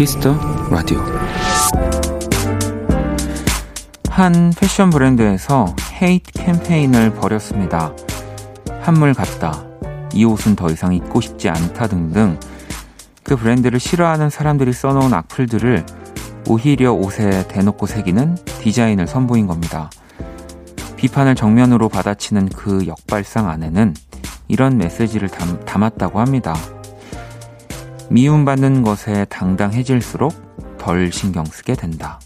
Kiss the Radio 한 패션 브랜드에서 hate 캠페인을 벌였습니다. 한물 갔다. 이 옷은 더 이상 입고 싶지 않다 등등 그 브랜드를 싫어하는 사람들이 써놓은 악플들을 오히려 옷에 대놓고 새기는 디자인을 선보인 겁니다. 비판을 정면으로 받아치는 그 역발상 안에는 이런 메시지를 담, 담았다고 합니다. 미움받는 것에 당당해질수록 덜 신경 쓰게 된다.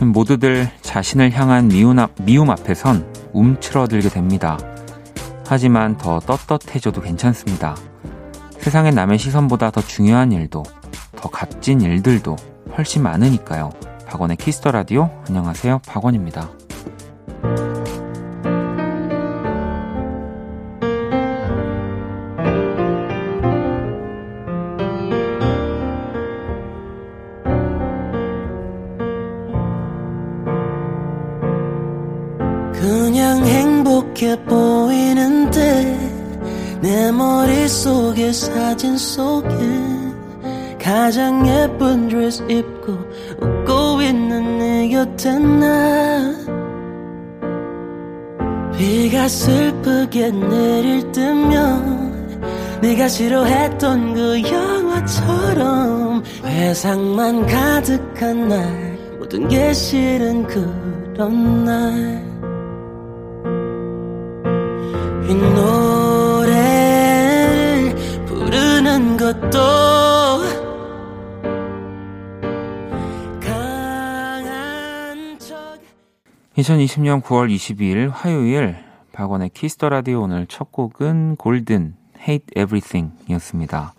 모두들 자신을 향한 미움, 앞, 미움 앞에선 움츠러들게 됩니다. 하지만 더 떳떳해져도 괜찮습니다. 세상에 남의 시선보다 더 중요한 일도, 더 값진 일들도 훨씬 많으니까요. 박원의 Kiss the Radio 안녕하세요. 박원입니다. 그냥 행복해 보이는데 내 머릿속에 사진 속에 가장 예쁜 드레스 입고 웃고 있는 내 곁에 나 비가 슬프게 내릴 때면 네가 싫어했던 그 영화처럼 회상만 가득한 날 모든 게 싫은 그런 날 2020년 9월 22일 화요일 박원의 Kiss the Radio 오늘 첫 곡은 Golden Hate Everything 이었습니다.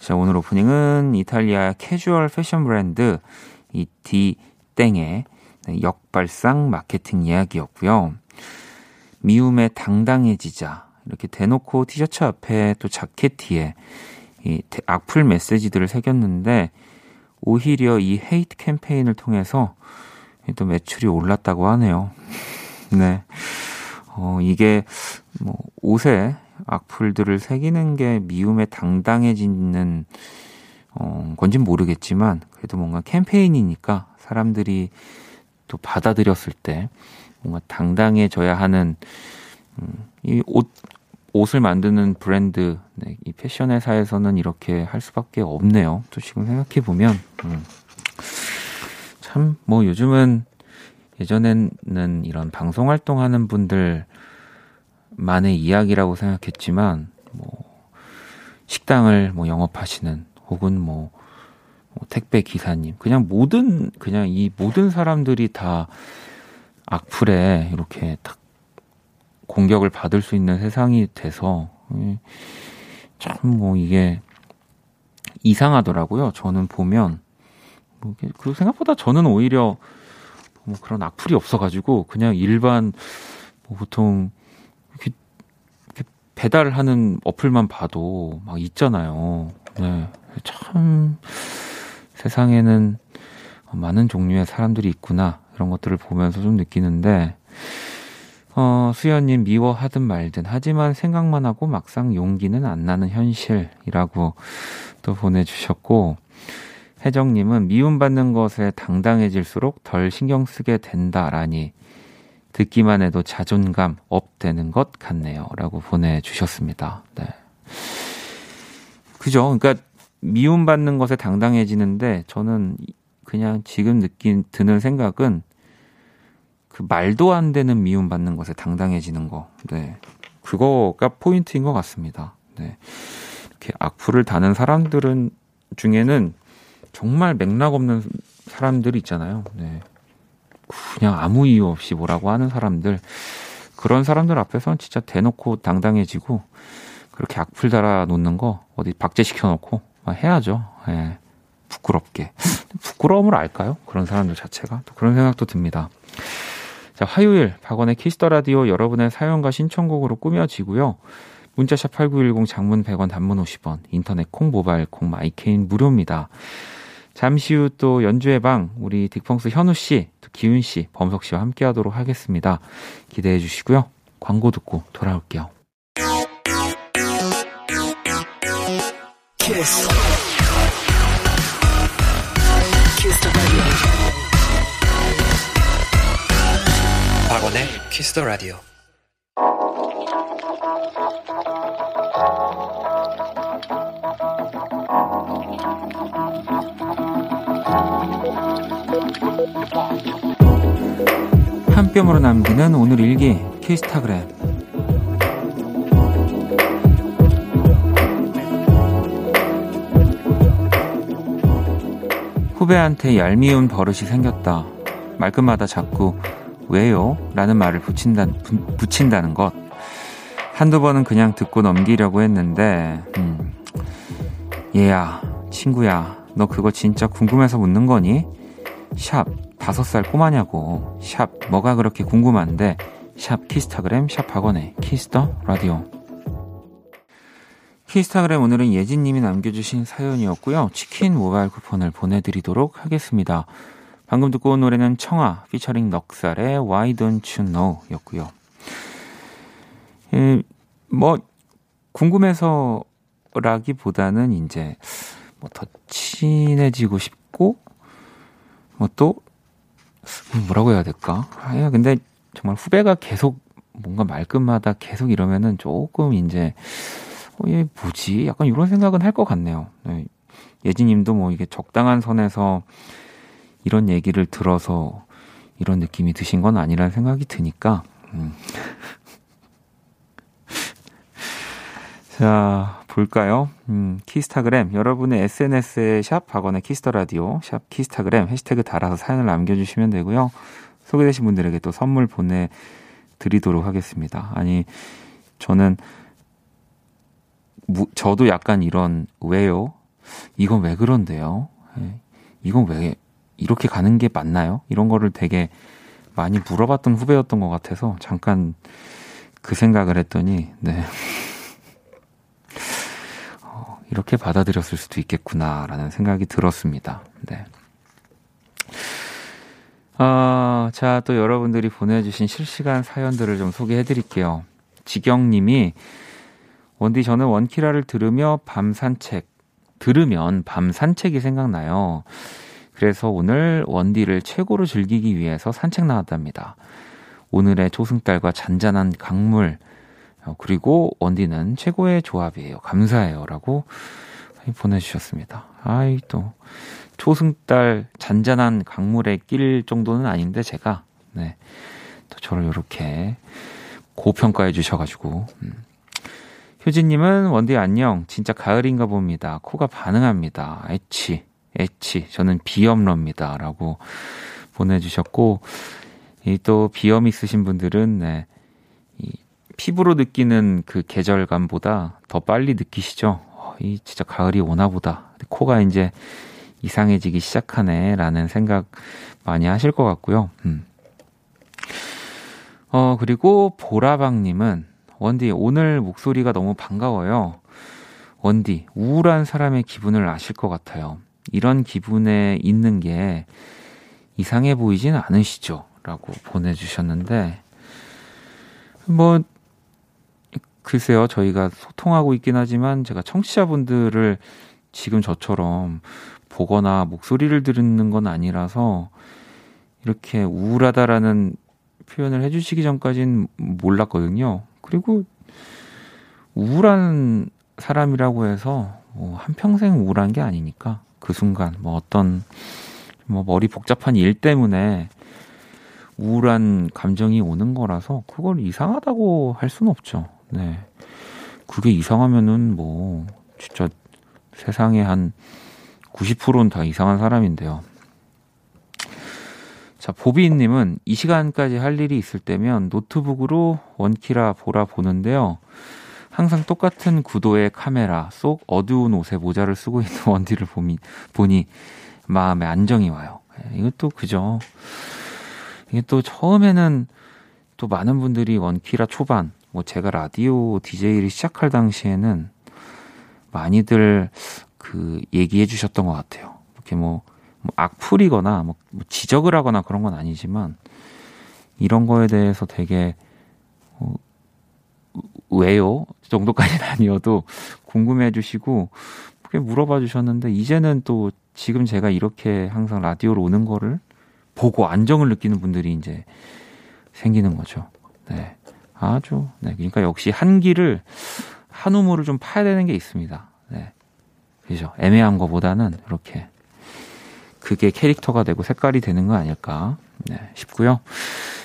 자, 오늘 오프닝은 이탈리아 캐주얼 패션 브랜드 이 디땡의 역발상 마케팅 이야기였고요. 미움에 당당해지자 이렇게 대놓고 티셔츠 앞에 또 자켓 뒤에 이 악플 메시지들을 새겼는데 오히려 이 헤이트 캠페인을 통해서 또 매출이 올랐다고 하네요. 네. 어, 이게 뭐 옷에 악플들을 새기는 게 미움에 당당해지는 어, 건진 모르겠지만 그래도 뭔가 캠페인이니까 사람들이 또 받아들였을 때 뭔가 당당해져야 하는 음, 이옷 옷을 만드는 브랜드 네, 이 패션 회사에서는 이렇게 할 수밖에 없네요. 또 지금 생각해 보면 음. 참 뭐 요즘은 예전에는 이런 방송 활동하는 분들만의 이야기라고 생각했지만 뭐 식당을 뭐 영업하시는 혹은 뭐, 뭐 택배 기사님 그냥 모든 그냥 이 모든 사람들이 다 악플에 이렇게 딱 공격을 받을 수 있는 세상이 돼서 참 뭐 이게 이상하더라고요. 저는 보면 뭐 그 생각보다 저는 오히려 뭐 그런 악플이 없어가지고 그냥 일반 뭐 보통 이렇게, 이렇게 배달하는 어플만 봐도 막 있잖아요. 네, 참 세상에는 많은 종류의 사람들이 있구나 이런 것들을 보면서 좀 느끼는데 어, 수연님 미워하든 말든 하지만 생각만 하고 막상 용기는 안 나는 현실이라고 또 보내주셨고 혜정님은 미움받는 것에 당당해질수록 덜 신경 쓰게 된다라니 듣기만 해도 자존감 업되는 것 같네요. 라고 보내주셨습니다. 네. 그죠? 그러니까 미움받는 것에 당당해지는데 저는 그냥 지금 느낀, 드는 생각은 그 말도 안 되는 미움받는 것에 당당해지는 거. 네. 그거가 포인트인 것 같습니다. 네. 이렇게 악플을 다는 사람들은 중에는 정말 맥락 없는 사람들이 있잖아요. 네. 그냥 아무 이유 없이 뭐라고 하는 사람들. 그런 사람들 앞에서는 진짜 대놓고 당당해지고 그렇게 악플 달아 놓는 거 어디 박제시켜 놓고 해야죠. 예. 부끄럽게. 부끄러움을 알까요? 그런 사람들 자체가. 또 그런 생각도 듭니다. 자, 화요일 박원의 Kiss the Radio 여러분의 사연과 신청곡으로 꾸며지고요. 문자샵 8910 장문 100원 단문 50원 인터넷 콩 모바일 콩 My K는 무료입니다. 잠시 후 또 연주의 방 우리 딕펑스 현우 씨, 또 기훈 씨, 범석 씨와 함께 하도록 하겠습니다. 기대해 주시고요. 광고 듣고 돌아올게요. 키스. 키스 박원의 키스 더 라디오. 한 뼘으로 남기는 오늘 일기 키스타그램 후배한테 얄미운 버릇이 생겼다. 말끝마다 자꾸 왜요? 라는 말을 붙인다, 붙인다는 것. 한두 번은 그냥 듣고 넘기려고 했는데, 음. 얘야, 친구야, 너 그거 진짜 궁금해서 묻는 거니? 샵, 다섯 살 꼬마냐고. 샵, 뭐가 그렇게 궁금한데. 샵, 키스타그램, 샵, 박원의 Kiss the Radio. 키스타그램 오늘은 예진님이 남겨주신 사연이었고요. 치킨 모바일 쿠폰을 보내드리도록 하겠습니다. 방금 듣고 온 노래는 청아 피처링 넉살의 Why Don't You Know 였고요. 예, 뭐 궁금해서라기보다는 이제 뭐 더 친해지고 싶고 뭐또 뭐라고 해야 될까? 아, 근데 정말 후배가 계속 뭔가 말끝마다 계속 이러면은 조금 이제 어, 얘 뭐지? 약간 이런 생각은 할 것 같네요. 네. 예지님도 뭐 이게 적당한 선에서 이런 얘기를 들어서 이런 느낌이 드신 건 아니라는 생각이 드니까. 음. 자, 볼까요? 음, 키스타그램. 여러분의 SNS에 샵 박원의 키스 더 라디오, 샵 키스타그램 해시태그 달아서 사연을 남겨주시면 되고요. 소개되신 분들에게 또 선물 보내드리도록 하겠습니다. 아니, 저는, 무, 저도 약간 이런, 왜요? 이건 왜 그런데요? 예, 이건 왜, 이렇게 가는 게 맞나요? 이런 거를 되게 많이 물어봤던 후배였던 것 같아서 잠깐 그 생각을 했더니, 네. 어, 이렇게 받아들였을 수도 있겠구나라는 생각이 들었습니다. 네. 어, 자, 또 여러분들이 보내주신 실시간 사연들을 좀 소개해 드릴게요. 지경님이, 원디, 저는 원키라를 들으며 밤 산책, 들으면 밤 산책이 생각나요. 그래서 오늘 원디를 최고로 즐기기 위해서 산책 나왔답니다. 오늘의 초승달과 잔잔한 강물, 어, 그리고 원디는 최고의 조합이에요. 감사해요. 라고 보내주셨습니다. 아이, 또, 초승달 잔잔한 강물에 낄 정도는 아닌데, 제가, 네. 또 저를 이렇게 고평가해 주셔가지고, 음. 효진님은 원디 안녕. 진짜 가을인가 봅니다. 코가 반응합니다. 애치. 애치, 저는 비염러입니다. 라고 보내주셨고, 이 또 비염 있으신 분들은, 네, 이 피부로 느끼는 그 계절감보다 더 빨리 느끼시죠? 어, 이 진짜 가을이 오나 보다. 코가 이제 이상해지기 시작하네. 라는 생각 많이 하실 것 같고요. 음. 어, 그리고 보라방님은, 원디, 오늘 목소리가 너무 반가워요. 원디, 우울한 사람의 기분을 아실 것 같아요. 이런 기분에 있는 게 이상해 보이진 않으시죠? 라고 보내주셨는데, 뭐, 글쎄요, 저희가 소통하고 있긴 하지만 제가 청취자분들을 지금 저처럼 보거나 목소리를 들은 건 아니라서 이렇게 우울하다라는 표현을 해주시기 전까진 몰랐거든요. 그리고 우울한 사람이라고 해서 뭐 한평생 우울한 게 아니니까 그 순간 뭐 어떤 뭐 머리 복잡한 일 때문에 우울한 감정이 오는 거라서 그걸 이상하다고 할 수는 없죠. 네. 그게 이상하면은 뭐 진짜 세상에 한 90%는 다 이상한 사람인데요. 자, 보비님은 이 시간까지 할 일이 있을 때면 노트북으로 원키라 보라 보는데요. 항상 똑같은 구도의 카메라 속 어두운 옷에 모자를 쓰고 있는 원디를 보니, 보니 마음에 안정이 와요. 예, 이것도 그죠. 이게 또 처음에는 또 많은 분들이 원키라 초반, 뭐 제가 라디오 DJ를 시작할 당시에는 많이들 그 얘기해 주셨던 것 같아요. 이렇게 뭐뭐 악플이거나 뭐, 뭐 지적을 하거나 그런 건 아니지만 이런 거에 대해서 되게 어, 왜요 정도까지는 아니어도 궁금해 주시고 그게 물어봐 주셨는데 이제는 또 지금 제가 이렇게 항상 라디오로 오는 거를 보고 안정을 느끼는 분들이 이제 생기는 거죠. 네. 아주 네. 그러니까 역시 한 길을 한 우물을 좀 파야 되는 게 있습니다. 네. 그죠. 애매한 거보다는 이렇게 그게 캐릭터가 되고 색깔이 되는 거 아닐까 네, 싶고요.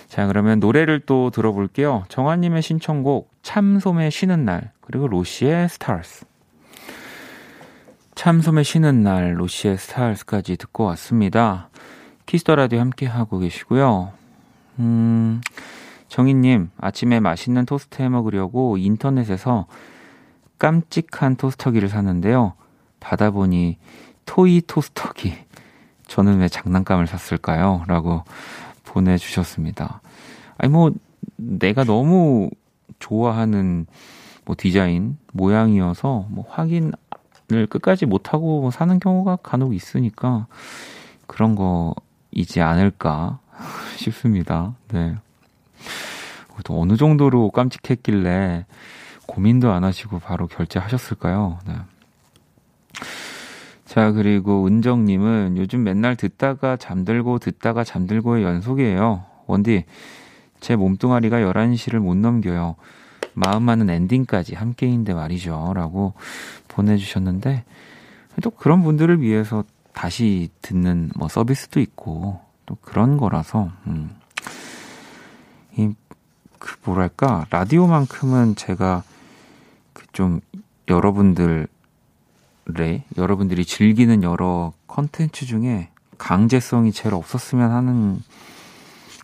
자, 그러면 노래를 또 들어볼게요. 정한님의 신청곡, 참소매 쉬는 날, 그리고 로시의 스타스. 참소매 쉬는 날, 로시의 Stars까지 듣고 왔습니다. 키스 더 라디오 함께 하고 계시고요. 음, 정희님, 아침에 맛있는 토스트 해 먹으려고 인터넷에서 깜찍한 토스터기를 샀는데요. 받아보니 toy 토스터기. 저는 왜 장난감을 샀을까요? 라고 보내주셨습니다. 아니, 뭐, 내가 너무 좋아하는 뭐 디자인, 모양이어서 뭐 확인을 끝까지 못하고 사는 경우가 간혹 있으니까 그런 거이지 않을까 싶습니다. 네. 또 어느 정도로 깜찍했길래 고민도 안 하시고 바로 결제하셨을까요? 네. 자, 그리고 은정님은 요즘 맨날 듣다가 잠들고 듣다가 잠들고의 연속이에요. 원디, 제 몸뚱아리가 11시를 못 넘겨요. 마음만은 엔딩까지 함께인데 말이죠. 라고 보내주셨는데, 또 그런 분들을 위해서 다시 듣는 뭐 서비스도 있고, 또 그런 거라서, 음. 이, 그 뭐랄까, 라디오만큼은 제가 그 좀 여러분들 래 여러분들이 즐기는 여러 컨텐츠 중에 강제성이 제일 없었으면 하는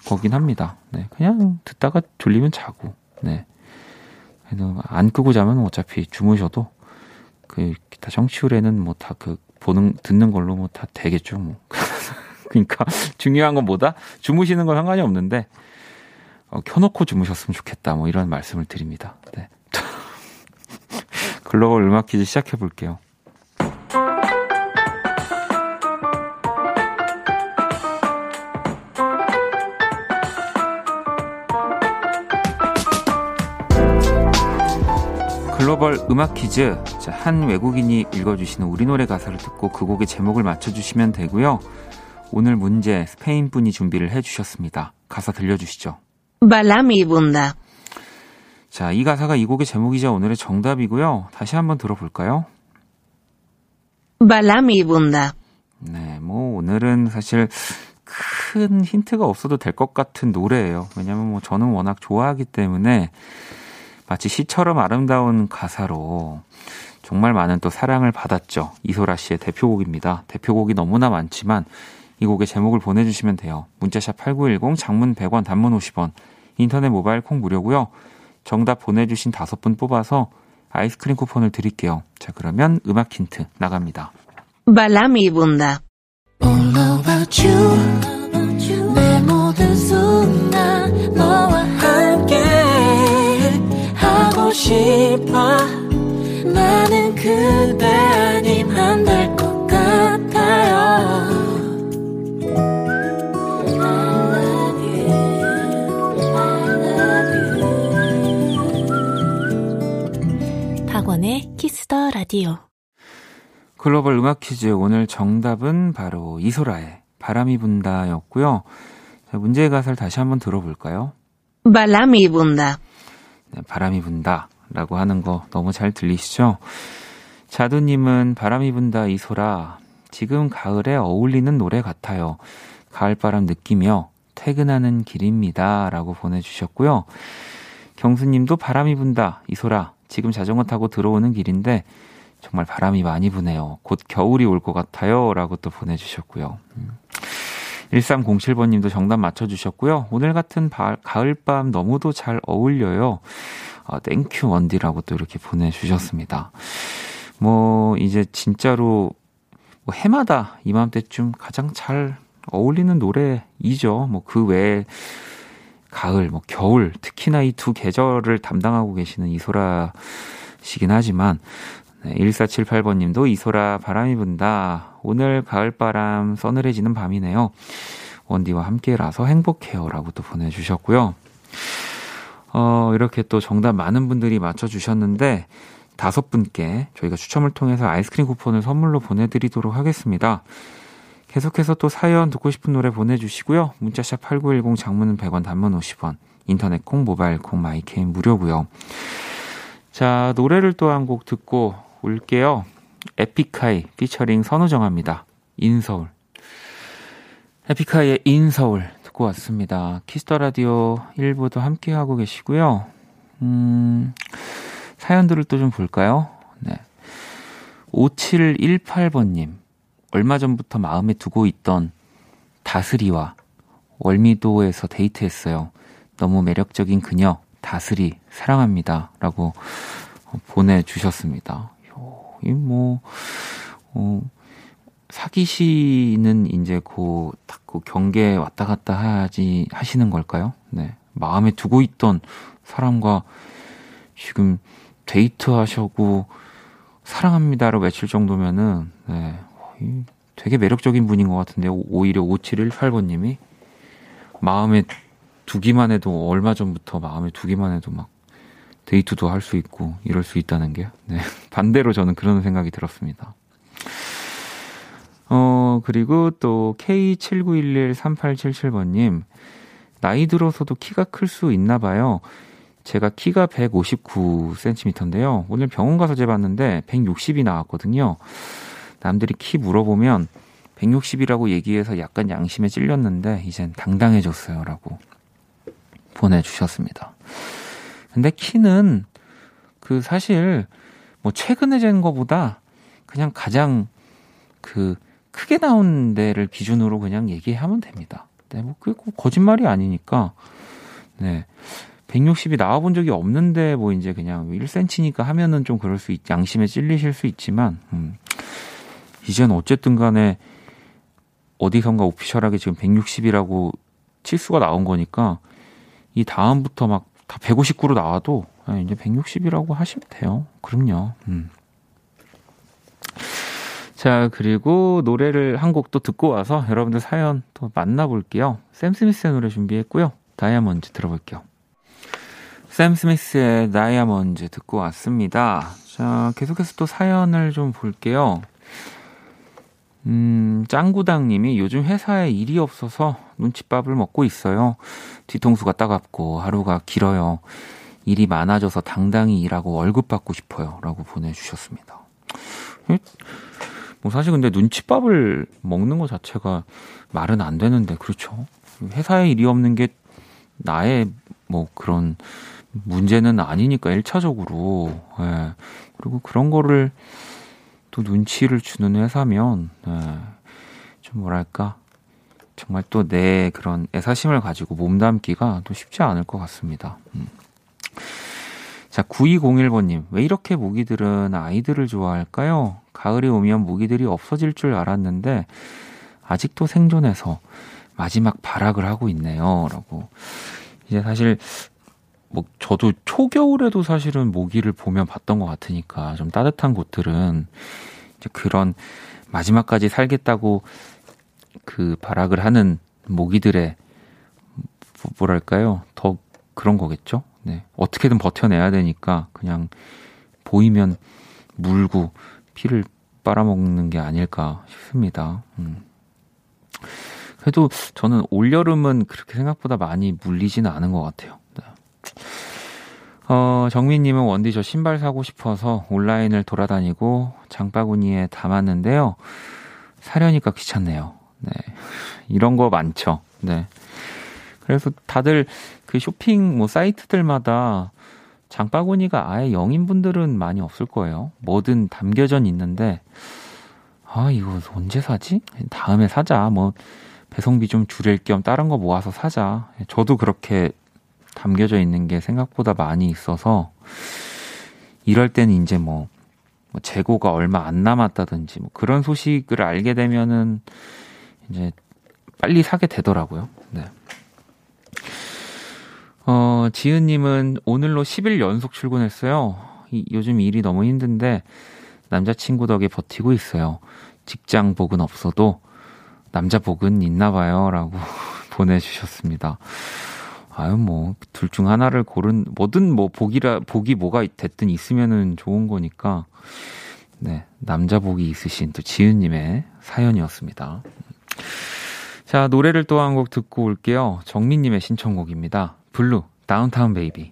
거긴 합니다. 네, 그냥 듣다가 졸리면 자고, 네. 안 끄고 자면 어차피 주무셔도 그 기타 정치율에는 뭐 다 그 보는 듣는 걸로 뭐 다 되겠죠, 뭐. 그러니까 중요한 건 뭐다? 주무시는 건 상관이 없는데 어, 켜놓고 주무셨으면 좋겠다, 뭐 이런 말씀을 드립니다. 네. 글로벌 음악 퀴즈 시작해 볼게요. 글로벌 음악 퀴즈. 자, 한 외국인이 읽어주시는 우리 노래 가사를 듣고 그 곡의 제목을 맞춰주시면 되고요. 오늘 문제 스페인 분이 준비를 해주셨습니다. 가사 들려주시죠. 발람이 분다. 자, 이 가사가 이 곡의 제목이자 오늘의 정답이고요. 다시 한번 들어볼까요? 발람이 분다. 네, 뭐 오늘은 사실 큰 힌트가 없어도 될 것 같은 노래예요. 왜냐면 뭐 저는 워낙 좋아하기 때문에 마치 시처럼 아름다운 가사로 정말 많은 또 사랑을 받았죠. 이소라 씨의 대표곡입니다. 대표곡이 너무나 많지만 이 곡의 제목을 보내주시면 돼요. 문자샵 8910, 장문 100원, 단문 50원, 인터넷 모바일 콩 무료고요. 정답 보내주신 다섯 분 뽑아서 아이스크림 쿠폰을 드릴게요. 자, 그러면 음악 힌트 나갑니다. 발람이 분다. All about you. 내 모든 순간 너와 함께 하고 싶어. 나는 그대 아님 안될것 같아요. 박원의 키스 더 라디오. 글로벌 음악 퀴즈 오늘 정답은 바로 이소라의 바람이 분다였고요. 자, 문제의 가사를 다시 한번 들어볼까요? 발람이 분다. 네, 바람이 분다라고 하는 거 너무 잘 들리시죠? 자두님은 바람이 분다 이소라 지금 가을에 어울리는 노래 같아요. 가을바람 느끼며 퇴근하는 길입니다 라고 보내주셨고요. 경수님도 바람이 분다 이소라 지금 자전거 타고 들어오는 길인데 정말 바람이 많이 부네요. 곧 겨울이 올 것 같아요. 라고 또 보내주셨고요. 음. 1307번님도 정답 맞춰주셨고요. 오늘 같은 바, 가을밤 너무도 잘 어울려요. 아, thank you 원디라고 또 이렇게 보내주셨습니다. 뭐, 이제 진짜로 뭐 해마다 이맘때쯤 가장 잘 어울리는 노래이죠. 뭐 그 외에 가을, 뭐 겨울, 특히나 이 두 계절을 담당하고 계시는 이소라 씨긴 하지만 네, 1478번님도 이소라 바람이 분다. 오늘 가을바람 서늘해지는 밤이네요. 원디와 함께라서 행복해요. 라고 또 보내주셨고요. 어, 이렇게 또 정답 많은 분들이 맞춰주셨는데, 다섯 분께 저희가 추첨을 통해서 아이스크림 쿠폰을 선물로 보내드리도록 하겠습니다. 계속해서 또 사연 듣고 싶은 노래 보내주시고요. 문자샵 8910 장문은 100원, 단문 50원, 인터넷 콩, 모바일 콩, 마이케이는 무료고요. 자, 노래를 또 한 곡 듣고 올게요. 에픽하이 피처링 선우정아입니다. In Seoul. 에픽하이의 In Seoul 듣고 왔습니다. 키스 더 라디오 1부도 함께 하고 계시고요. 음, 사연들을 또 좀 볼까요? 네. 5718번님. 얼마 전부터 마음에 두고 있던 다스리와 월미도에서 데이트했어요. 너무 매력적인 그녀, 다스리, 사랑합니다. 라고 보내주셨습니다. 이 뭐, 어, 사귀시는 이제 그, 그 경계 왔다 갔다 하지, 하시는 걸까요? 네. 마음에 두고 있던 사람과 지금 데이트 하셔고 사랑합니다로 외칠 정도면은, 네. 되게 매력적인 분인 것 같은데요. 오히려 5718번님이 마음에 두기만 해도 얼마 전부터 마음에 두기만 해도 막 데이트도 할 수 있고 이럴 수 있다는 게 네. 반대로 저는 그런 생각이 들었습니다. 어, 그리고 또 K79113877번님 나이 들어서도 키가 클 수 있나 봐요. 제가 키가 159cm인데요. 오늘 병원 가서 재봤는데 160이 나왔거든요. 남들이 키 물어보면 160이라고 얘기해서 약간 양심에 찔렸는데 이젠 당당해졌어요. 라고 보내주셨습니다. 근데 키는 그 사실 뭐 최근에 잰 거보다 그냥 가장 그 크게 나온 데를 기준으로 그냥 얘기하면 됩니다. 네, 뭐 그게 꼭 거짓말이 아니니까. 네. 160이 나와본 적이 없는데 뭐 이제 그냥 1cm니까 하면은 좀 그럴 수 있, 양심에 찔리실 수 있지만, 음. 이젠 어쨌든 간에 어디선가 오피셜하게 지금 160이라고 칠수가 나온 거니까 이 다음부터 막 다 159로 나와도 이제 160이라고 하시면 돼요. 그럼요. 음. 자, 그리고 노래를 한 곡 또 듣고 와서 여러분들 사연 또 만나볼게요. 샘 스미스의 노래 준비했고요. 다이아몬드 들어볼게요. 샘 스미스의 다이아몬드 듣고 왔습니다. 자, 계속해서 또 사연을 좀 볼게요. 음, 짱구당님이 요즘 회사에 일이 없어서 눈칫밥을 먹고 있어요. 뒤통수가 따갑고 하루가 길어요. 일이 많아져서 당당히 일하고 월급 받고 싶어요. 라고 보내주셨습니다. 뭐 사실 근데 눈칫밥을 먹는 것 자체가 말은 안 되는데, 그렇죠. 회사에 일이 없는 게 나의 뭐 그런 문제는 아니니까, 1차적으로. 예. 그리고 그런 거를 또 눈치를 주는 회사면 네, 좀 뭐랄까 정말 또 내 그런 애사심을 가지고 몸담기가 또 쉽지 않을 것 같습니다. 음. 자, 9201번님, 왜 이렇게 모기들은 아이들을 좋아할까요? 가을이 오면 모기들이 없어질 줄 알았는데, 아직도 생존해서 마지막 발악을 하고 있네요. 라고. 이제 사실 뭐 저도 초겨울에도 사실은 모기를 보면 봤던 것 같으니까 좀 따뜻한 곳들은 이제 그런 마지막까지 살겠다고 그 발악을 하는 모기들의 뭐랄까요 더 그런 거겠죠. 네 어떻게든 버텨내야 되니까 그냥 보이면 물고 피를 빨아먹는 게 아닐까 싶습니다. 음. 그래도 저는 올 여름은 그렇게 생각보다 많이 물리지는 않은 것 같아요. 어, 정민님은 원디 저 신발 사고 싶어서 온라인을 돌아다니고 장바구니에 담았는데요. 사려니까 귀찮네요. 네. 이런 거 많죠. 네. 그래서 다들 그 쇼핑 뭐 사이트들마다 장바구니가 아예 영인 분들은 많이 없을 거예요. 뭐든 담겨져 있는데, 아, 이거 언제 사지? 다음에 사자. 뭐, 배송비 좀 줄일 겸 다른 거 모아서 사자. 저도 그렇게 담겨져 있는 게 생각보다 많이 있어서 이럴 때는 이제 뭐, 뭐 재고가 얼마 안 남았다든지 뭐 그런 소식을 알게 되면은 이제 빨리 사게 되더라고요. 네. 어, 지은님은 오늘로 10일 연속 출근했어요. 이, 요즘 일이 너무 힘든데 남자친구 덕에 버티고 있어요. 직장 복은 없어도 남자 복은 있나 봐요. 라고 보내주셨습니다. 아유, 뭐, 둘 중 하나를 고른, 뭐든 뭐, 복이라, 복이 뭐가 됐든 있으면은 좋은 거니까, 네, 남자 복이 있으신 또 지은님의 사연이었습니다. 자, 노래를 또 한 곡 듣고 올게요. 정민님의 신청곡입니다. 블루, Downtown Baby.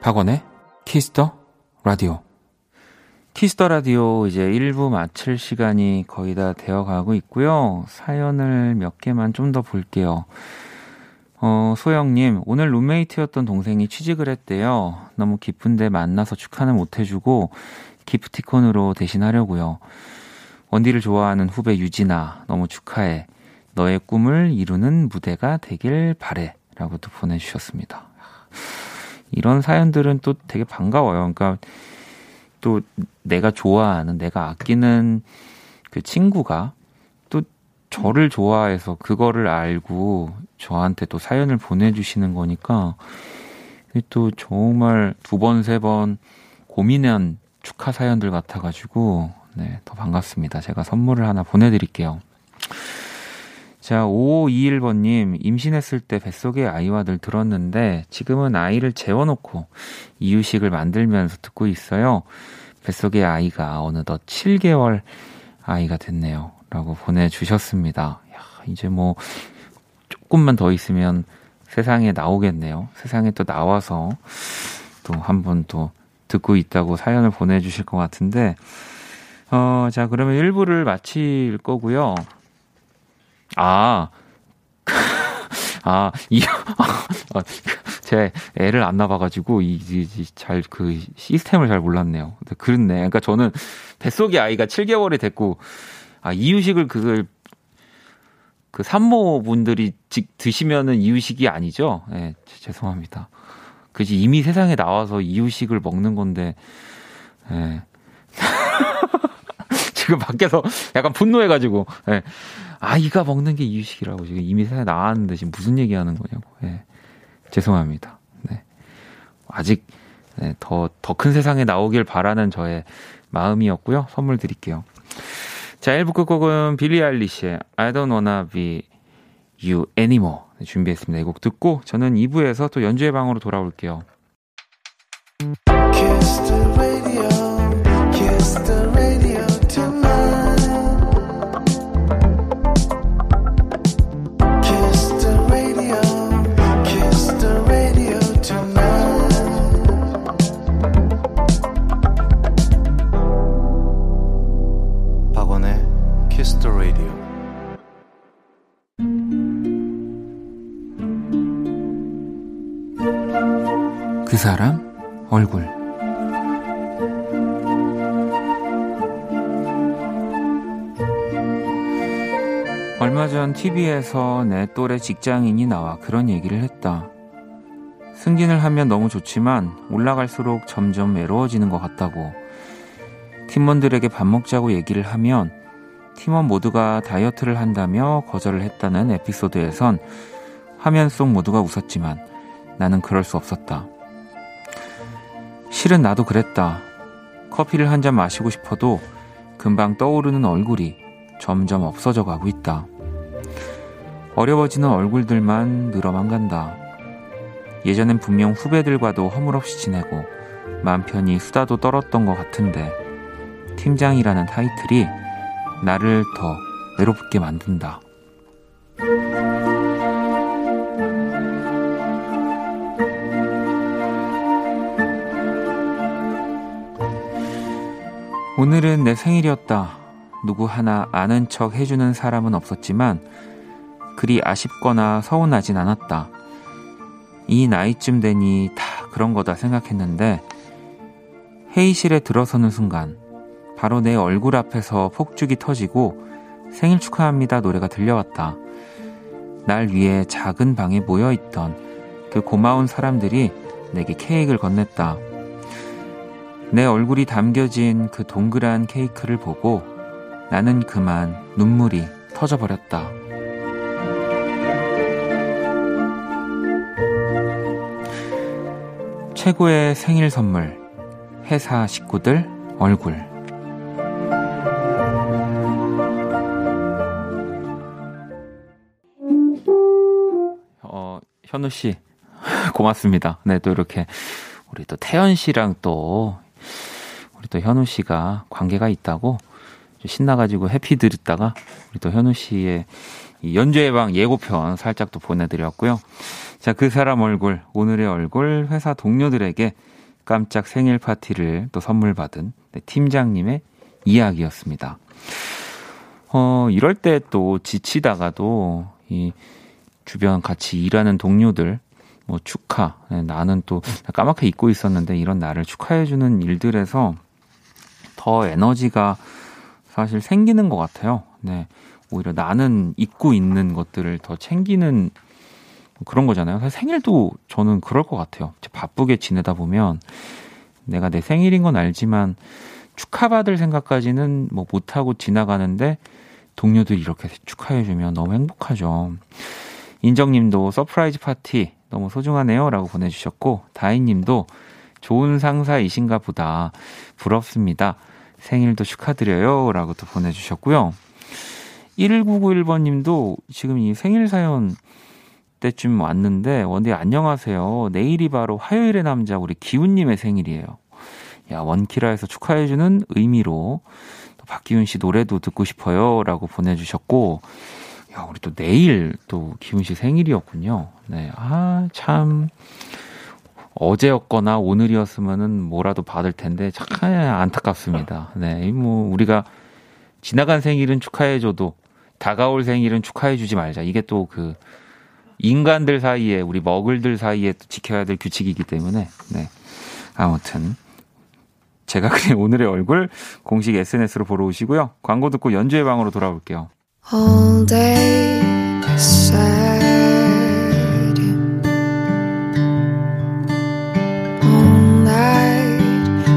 박원의 키스 더 라디오. 키스 더 라디오 이제 1부 마칠 시간이 거의 다 되어 가고 있고요. 사연을 몇 개만 좀 더 볼게요. 어, 소영님, 오늘 룸메이트였던 동생이 취직을 했대요. 너무 기쁜데 만나서 축하는 못 해주고 기프티콘으로 대신하려고요. 원디를 좋아하는 후배 유진아, 너무 축하해. 너의 꿈을 이루는 무대가 되길 바래. 라고 또 보내주셨습니다. 이런 사연들은 또 되게 반가워요. 그러니까 또 내가 좋아하는, 내가 아끼는 그 친구가 또 저를 좋아해서 그거를 알고 저한테 또 사연을 보내주시는 거니까 또 정말 두 번, 세번 고민한 축하 사연들 같아가지고 네, 더 반갑습니다. 제가 선물을 하나 보내드릴게요. 자, 5521번님, 임신했을 때 뱃속에 아이와 늘 들었는데, 지금은 아이를 재워놓고 이유식을 만들면서 듣고 있어요. 뱃속의 아이가 어느덧 7개월 아이가 됐네요. 라고 보내주셨습니다. 야, 이제 뭐, 조금만 더 있으면 세상에 나오겠네요. 세상에 또 나와서 또 한 번 또 듣고 있다고 사연을 보내주실 것 같은데, 어, 자, 그러면 1부를 마칠 거고요. 아, 아, 이, 아, 제 애를 안 낳아가지고, 이, 이, 이 잘, 그, 시스템을 잘 몰랐네요. 그렇네. 그러니까 저는 뱃속의 아이가 7개월이 됐고, 아, 이유식을 그걸, 그 산모분들이 직 드시면은 이유식이 아니죠? 예, 네, 죄송합니다. 그지 이미 세상에 나와서 이유식을 먹는 건데, 예. 네. 지금 밖에서 약간 분노해가지고, 예. 아이가 먹는 게 이유식이라고 지금 이미 세상에 나왔는데 지금 무슨 얘기하는 거냐고. 예. 죄송합니다. 네. 아직 네, 더더 큰 세상에 나오길 바라는 저의 마음이었고요. 선물 드릴게요. 자, 1부 끝곡은 빌리 아일리시의 I don't wanna be you anymore 네, 준비했습니다. 이 곡 듣고 저는 2부에서 또 연주의 방으로 돌아올게요. TV에서 내 또래 직장인이 나와 그런 얘기를 했다. 승진을 하면 너무 좋지만 올라갈수록 점점 외로워지는 것 같다고. 팀원들에게 밥 먹자고 얘기를 하면 팀원 모두가 다이어트를 한다며 거절을 했다는 에피소드에선 화면 속 모두가 웃었지만 나는 그럴 수 없었다. 실은 나도 그랬다. 커피를 한 잔 마시고 싶어도 금방 떠오르는 얼굴이 점점 없어져 가고 있다. 어려워지는 얼굴들만 늘어만 간다. 예전엔 분명 후배들과도 허물없이 지내고 맘 편히 수다도 떨었던 것 같은데 팀장이라는 타이틀이 나를 더 외롭게 만든다. 오늘은 내 생일이었다. 누구 하나 아는 척 해주는 사람은 없었지만 그리 아쉽거나 서운하진 않았다. 이 나이쯤 되니 다 그런 거다 생각했는데 회의실에 들어서는 순간 바로 내 얼굴 앞에서 폭죽이 터지고 생일 축하합니다 노래가 들려왔다. 날 위해 작은 방에 모여 있던 그 고마운 사람들이 내게 케이크를 건넸다. 내 얼굴이 담겨진 그 동그란 케이크를 보고 나는 그만 눈물이 터져버렸다. 최고의 생일 선물. 회사 식구들 얼굴. 어, 현우 씨. 고맙습니다. 네, 또 이렇게 우리 또 태연 씨랑 또 우리 또 현우 씨가 관계가 있다고 신나가지고 해피 들었다가 우리 또 현우 씨의 이 연주의 방 예고편 살짝 또 보내드렸고요. 자, 그 사람 얼굴, 오늘의 얼굴 회사 동료들에게 깜짝 생일 파티를 또 선물 받은 네, 팀장님의 이야기였습니다. 어, 이럴 때 또 지치다가도 이 주변 같이 일하는 동료들 뭐 축하, 네, 나는 또 까맣게 잊고 있었는데 이런 나를 축하해주는 일들에서 더 에너지가 사실 생기는 것 같아요. 네. 오히려 나는 잊고 있는 것들을 더 챙기는 그런 거잖아요. 사실 생일도 저는 그럴 것 같아요. 바쁘게 지내다 보면 내가 내 생일인 건 알지만 축하받을 생각까지는 뭐 못하고 지나가는데 동료들이 이렇게 축하해주면 너무 행복하죠. 인정님도 surprise 파티 너무 소중하네요. 라고 보내주셨고, 다희님도 좋은 상사이신가 보다. 부럽습니다. 생일도 축하드려요. 라고 또 보내주셨고요. 1991번 님도 지금 이 생일 사연 때쯤 왔는데, 원디 안녕하세요. 내일이 바로 화요일의 남자 우리 기훈님의 생일이에요. 야, 원키라에서 축하해주는 의미로 또 박기훈 씨 노래도 듣고 싶어요. 라고 보내주셨고, 야, 우리 또 내일 또 기훈 씨 생일이었군요. 네. 아, 참. 어제였거나 오늘이었으면은 뭐라도 받을 텐데 참 안타깝습니다. 네. 뭐 우리가 지나간 생일은 축하해줘도 다가올 생일은 축하해주지 말자. 이게 또 그 인간들 사이에 우리 먹을들 사이에 또 지켜야 될 규칙이기 때문에 네. 아무튼 제가 그냥 오늘의 얼굴 공식 SNS로 보러 오시고요. 광고 듣고 연주의 방으로 돌아올게요. all day sad all night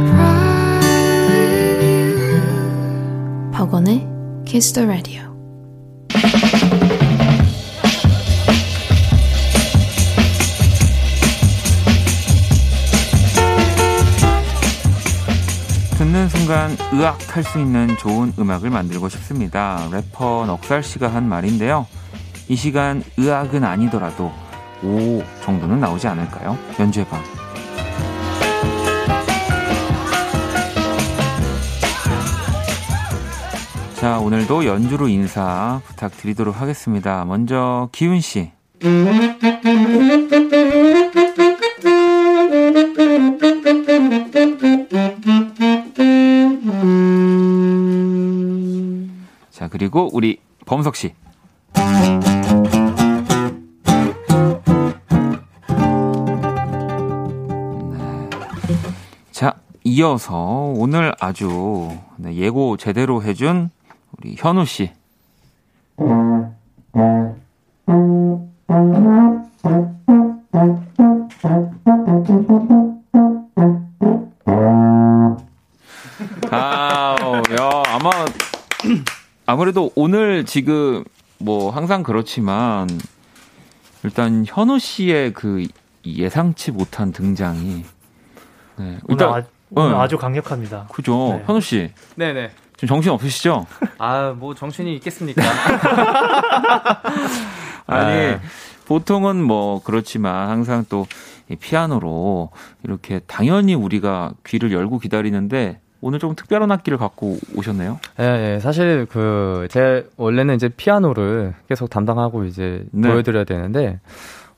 cry with you 박원의 Kiss the Radio. 순간 으악 할수 있는 좋은 음악을 만들고 싶습니다. 래퍼 넉살 씨가 한 말인데요. 이 시간 으악은 아니더라도 오 정도는 나오지 않을까요? 연주해 봐. 자, 오늘도 연주로 인사 부탁드리도록 하겠습니다. 먼저 기훈 씨. 그리고 우리 범석 씨. 네. 자, 이어서 오늘 아주 네, 예고 제대로 해준 우리 현우 씨. 아, 야, 아마 아무래도 오늘 지금 뭐 항상 그렇지만 일단 현우 씨의 그 예상치 못한 등장이 네, 오늘, 일단 아, 오늘 어. 아주 강력합니다. 그죠. 네. 현우 씨 네네. 지금 정신 없으시죠? 아, 뭐 정신이 있겠습니까? 아니 네. 보통은 뭐 그렇지만 항상 또이 피아노로 이렇게 당연히 우리가 귀를 열고 기다리는데 오늘 좀 특별한 악기를 갖고 오셨네요. 예, 예. 사실 그, 제 원래는 이제 피아노를 계속 담당하고 이제 네. 보여드려야 되는데,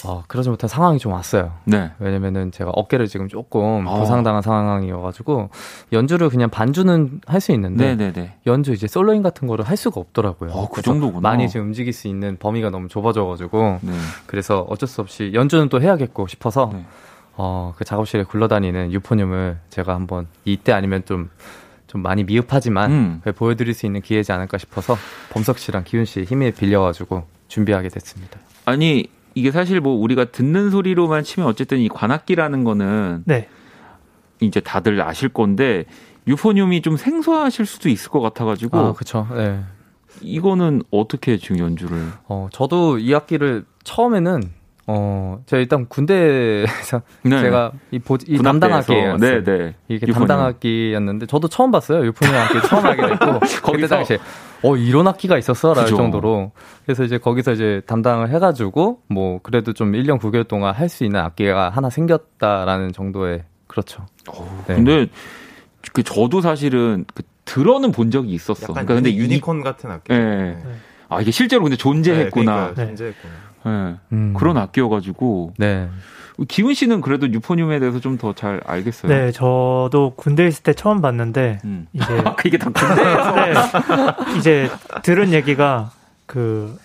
어, 그러지 못한 상황이 좀 왔어요. 네. 왜냐면은 제가 어깨를 지금 조금 어. 부상당한 상황이어가지고, 연주를 그냥 반주는 할 수 있는데, 네네네. 연주 이제 솔로인 같은 거를 할 수가 없더라고요. 어, 그 정도구나. 많이 지금 움직일 수 있는 범위가 너무 좁아져가지고, 네. 그래서 어쩔 수 없이 연주는 또 해야겠고 싶어서 네. 어, 그 작업실에 굴러다니는 유포늄을 제가 한번 이때 아니면 좀, 좀 많이 미흡하지만 음. 보여드릴 수 있는 기회지 않을까 싶어서 범석 씨랑 기훈 씨의 힘을 빌려가지고 준비하게 됐습니다. 아니 이게 사실 뭐 우리가 듣는 소리로만 치면 어쨌든 이 관악기라는 거는 네. 이제 다들 아실 건데 유포늄이 좀 생소하실 수도 있을 것 같아가지고 아, 그쵸. 네. 이거는 어떻게 지금 연주를? 어, 저도 이 악기를 처음에는 어, 제가 일단 군대에서 네. 제가 이, 보, 이 군악대에서. 담당 악기였어요. 네, 네. 이게 유포늄. 담당 악기였는데 저도 처음 봤어요. 유포늄 악기 처음 알게 됐고 그때 거기서? 당시에 어 이런 악기가 있었어라는 그죠. 정도로 그래서 이제 거기서 이제 담당을 해가지고 뭐 그래도 좀 1년 9개월 동안 할 수 있는 악기가 하나 생겼다라는 정도의 그렇죠. 네. 근데 그 저도 사실은 그 들어는 본 적이 있었어. 약간 그러니까 근데 유니, 유니콘 같은 악기. 네. 아 이게 실제로 근데 존재했구나. 네, 그러니까 네. 존재했구나. 네. 음. 그런 악기여가지고 네. 기훈 씨는 그래도 유포늄에 대해서 좀 더 잘 알겠어요. 네, 저도 군대 있을 때 처음 봤는데 음. 이제 아, 이게 다 군대에서 네, 이제 들은 얘기가 그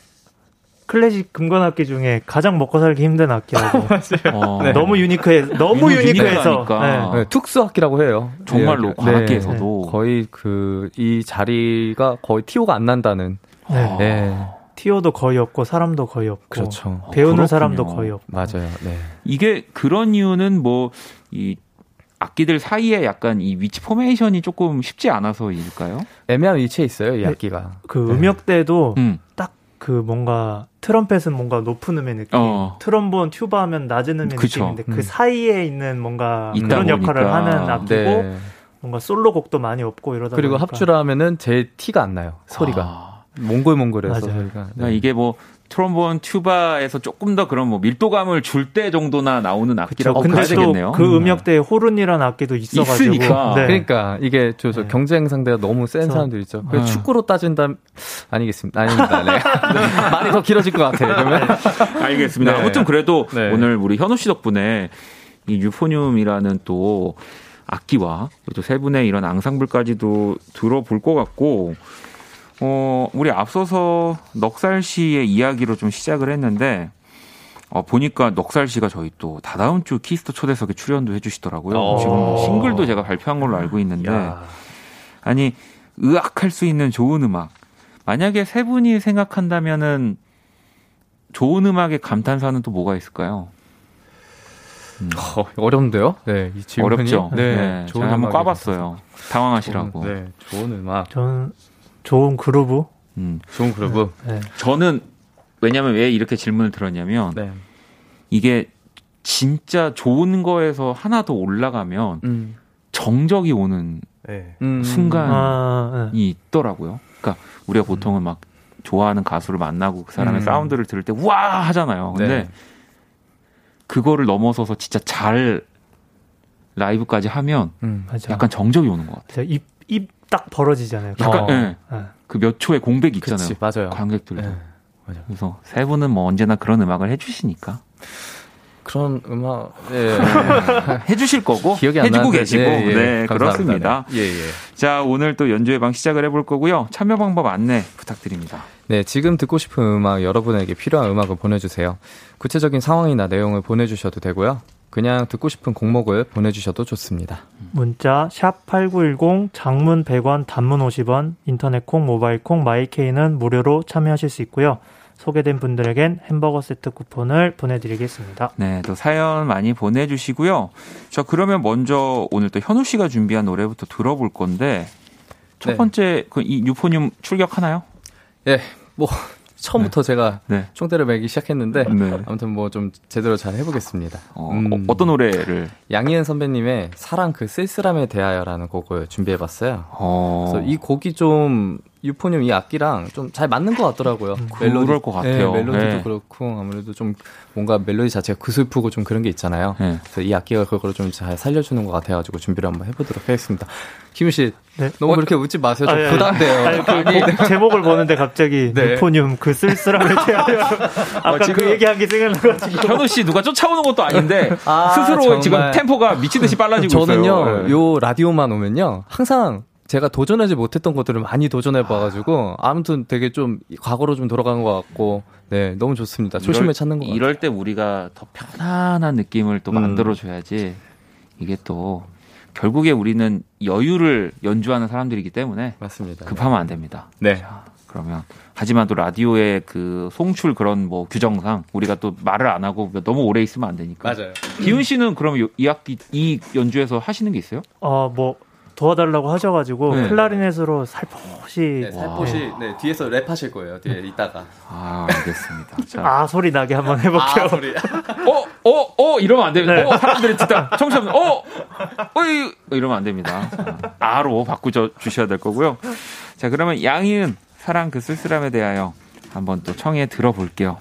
클래식 금관악기 중에 가장 먹고 살기 힘든 악기라고. 어, 네, 너무 unique해, 너무 uni- unique해서. 네. 네, 특수 악기라고 해요. 정말로 네. 관악기에서도 거의 그 이 자리가 거의 TO가 안 난다는. 네. 네. TO도 거의 없고 사람도 거의 없고 그렇죠. 배우는 그렇군요. 사람도 거의 없고. 맞아요. 네. 이게 그런 이유는 뭐 이 악기들 사이에 약간 이 위치 포메이션이 조금 쉽지 않아서일까요? 애매한 위치에 있어요, 이 네. 악기가. 그 네. 음역대도 음. 딱그 뭔가 트럼펫은 뭔가 높은 음의 느낌, 어. 트럼본, 튜바 하면 낮은 음의 그쵸. 느낌인데 음. 그 사이에 있는 뭔가 그런 역할을 보니까. 하는 악기고 네. 뭔가 솔로 곡도 많이 없고 이러다 그리고 보니까 합주를 하면은 제일 티가 안 나요. 소리가. 아, 몽골몽골해서 맞아요. 소리가. 네. 그러니까 이게 뭐 트롬본 튜바에서 조금 더 그런 뭐 밀도감을 줄 때 정도나 나오는 그쵸. 악기라고 근데 봐야 되겠네요. 또그 음역대에 호른이라는 악기도 있어가지고 있으니까. 네. 그러니까 이게 저, 저 네. 경쟁 상대가 너무 센 그래서- 사람들 있죠. 그 네. 축구로 따진다면 아니겠습니다. 아닙니다. 네. 많이 더 길어질 것 같아요. 그러면. 알겠습니다. 네. 아무튼 그래도 네. 오늘 우리 현우 씨 덕분에 이 유포늄이라는 또 악기와 또 세 분의 이런 앙상블까지도 들어볼 것 같고, 어, 우리 앞서서 넉살 씨의 이야기로 좀 시작을 했는데, 어, 보니까 넉살 씨가 저희 또 다다음 주 키스 더 초대석에 출연도 해주시더라고요. 어. 지금 싱글도 제가 발표한 걸로 알고 있는데, 야. 아니 의학할 수 있는 좋은 음악. 만약에 세 분이 생각한다면은 좋은 음악의 감탄사는 또 뭐가 있을까요? 어, 어렵는데요? 네, 이 질문이. 어렵죠. 네, 제가 한번 꽈봤어요. 당황하시라고. 좋은, 네, 좋은 음악. 저는 좋은 그루브 음. 좋은 그루브. 네. 저는 왜냐면 왜 이렇게 질문을 들었냐면 네. 이게 진짜 좋은 거에서 하나 더 올라가면 음. 정적이 오는 네. 음. 순간 아, 네. 이 있더라고요. 그러니까 우리가 보통은 막 좋아하는 가수를 만나고 그 사람의 음. 사운드를 들을 때와 하잖아요. 근데 네. 그거를 넘어서서 진짜 잘 라이브까지 하면 음. 맞아. 약간 정적이 오는 것 같아요. 입 입 딱 벌어지잖아요. 약간 어. 예. 네. 그몇 초의 공백이 있잖아요. 그치, 맞아요. 관객들도. 네, 맞아요. 그래서 세 분은 뭐 언제나 그런 음악을 해주시니까 그런 음악, 예. 해주실 거고 기억이 안 해주고 나는데, 계시고 예, 예. 네 감사합니다. 그렇습니다. 네. 예, 예. 자 오늘 또 연주회 방 시작을 해볼 거고요. 참여 방법 안내 부탁드립니다. 네, 지금 듣고 싶은 음악, 여러분에게 필요한 음악을 보내주세요. 구체적인 상황이나 내용을 보내주셔도 되고요. 그냥 듣고 싶은 곡목을 보내주셔도 좋습니다. 문자 샵8910 장문 100원 단문 50원 인터넷 콩 모바일 콩 마이케이는 무료로 참여하실 수 있고요. 소개된 분들에겐 햄버거 세트 쿠폰을 보내드리겠습니다. 네, 또 사연 많이 보내주시고요. 자, 그러면 먼저 오늘 또 현우 씨가 준비한 노래부터 들어볼 건데 첫 네. 번째 그이 유포늄 출격하나요? 예, 뭐, 처음부터 제가 네. 총대를 매기 시작했는데, 네. 아무튼 뭐 좀 제대로 잘 해보겠습니다. 어, 음, 어, 떤 노래를? 양희은 선배님의 사랑 그 쓸쓸함에 대하여라는 곡을 준비해봤어요. 어, 그래서 이 곡이 좀 유포늄 이 악기랑 좀 잘 맞는 것 같더라고요. 그럴 것 같아요. 네, 멜로디도 네. 그렇고 아무래도 좀 뭔가 멜로디 자체가 구슬프고 좀 그런 게 있잖아요. 네. 그래서 이 악기가 그걸 좀 잘 살려주는 것 같아가지고 준비를 한번 해보도록 하겠습니다. 김우 씨, 네. 너무 그렇게 웃지 마세요. 좀 아니, 아니, 부담돼요. 아니, 그 곡- 제목을 보는데 갑자기 네. 유포늄 그 쓸쓸함에 대하여 아까 지금- 그 얘기한 게 생각나가지고 현우 씨 누가 쫓아오는 것도 아닌데 아, 스스로 정말. 지금 템포가 미치듯이 빨라지고 저는요, 있어요. 네. 요 라디오만 오면요, 항상 제가 도전하지 못했던 것들을 많이 도전해 봐가지고, 아무튼 되게 좀 과거로 좀 돌아간 것 같고, 네, 너무 좋습니다. 초심을 이럴- 찾는 것 같아요. 이럴 때 우리가 더 편안한 느낌을 또 음. 만들어줘야지 이게 또 결국에 우리는 여유를 연주하는 사람들이기 때문에 맞습니다. 급하면 안 됩니다. 네. 그러면 하지만 또 라디오의 그 송출 그런 뭐 규정상 우리가 또 말을 안 하고 너무 오래 있으면 안 되니까. 맞아요. 기훈 씨는 요- 이 학기 이 연주에서 하시는 게 있어요? 어, 뭐 도와달라고 하셔가지고 네. 클라리넷으로 살포시 네, 살포시 네, 뒤에서 랩하실 거예요. 뒤에 있다가. 아 알겠습니다. 자, 아 소리 나게 한번 해볼게요. 아, 소리. 어, 어, 어 이러면 안 됩니다. 네. 어, 사람들이 듣다 청취자분, 어, 어이 이러면 안 됩니다. 자, 아로 바꾸 주셔야 될 거고요. 자 그러면 양희은 사랑 그 쓸쓸함에 대하여 한번 또 청해 들어볼게요.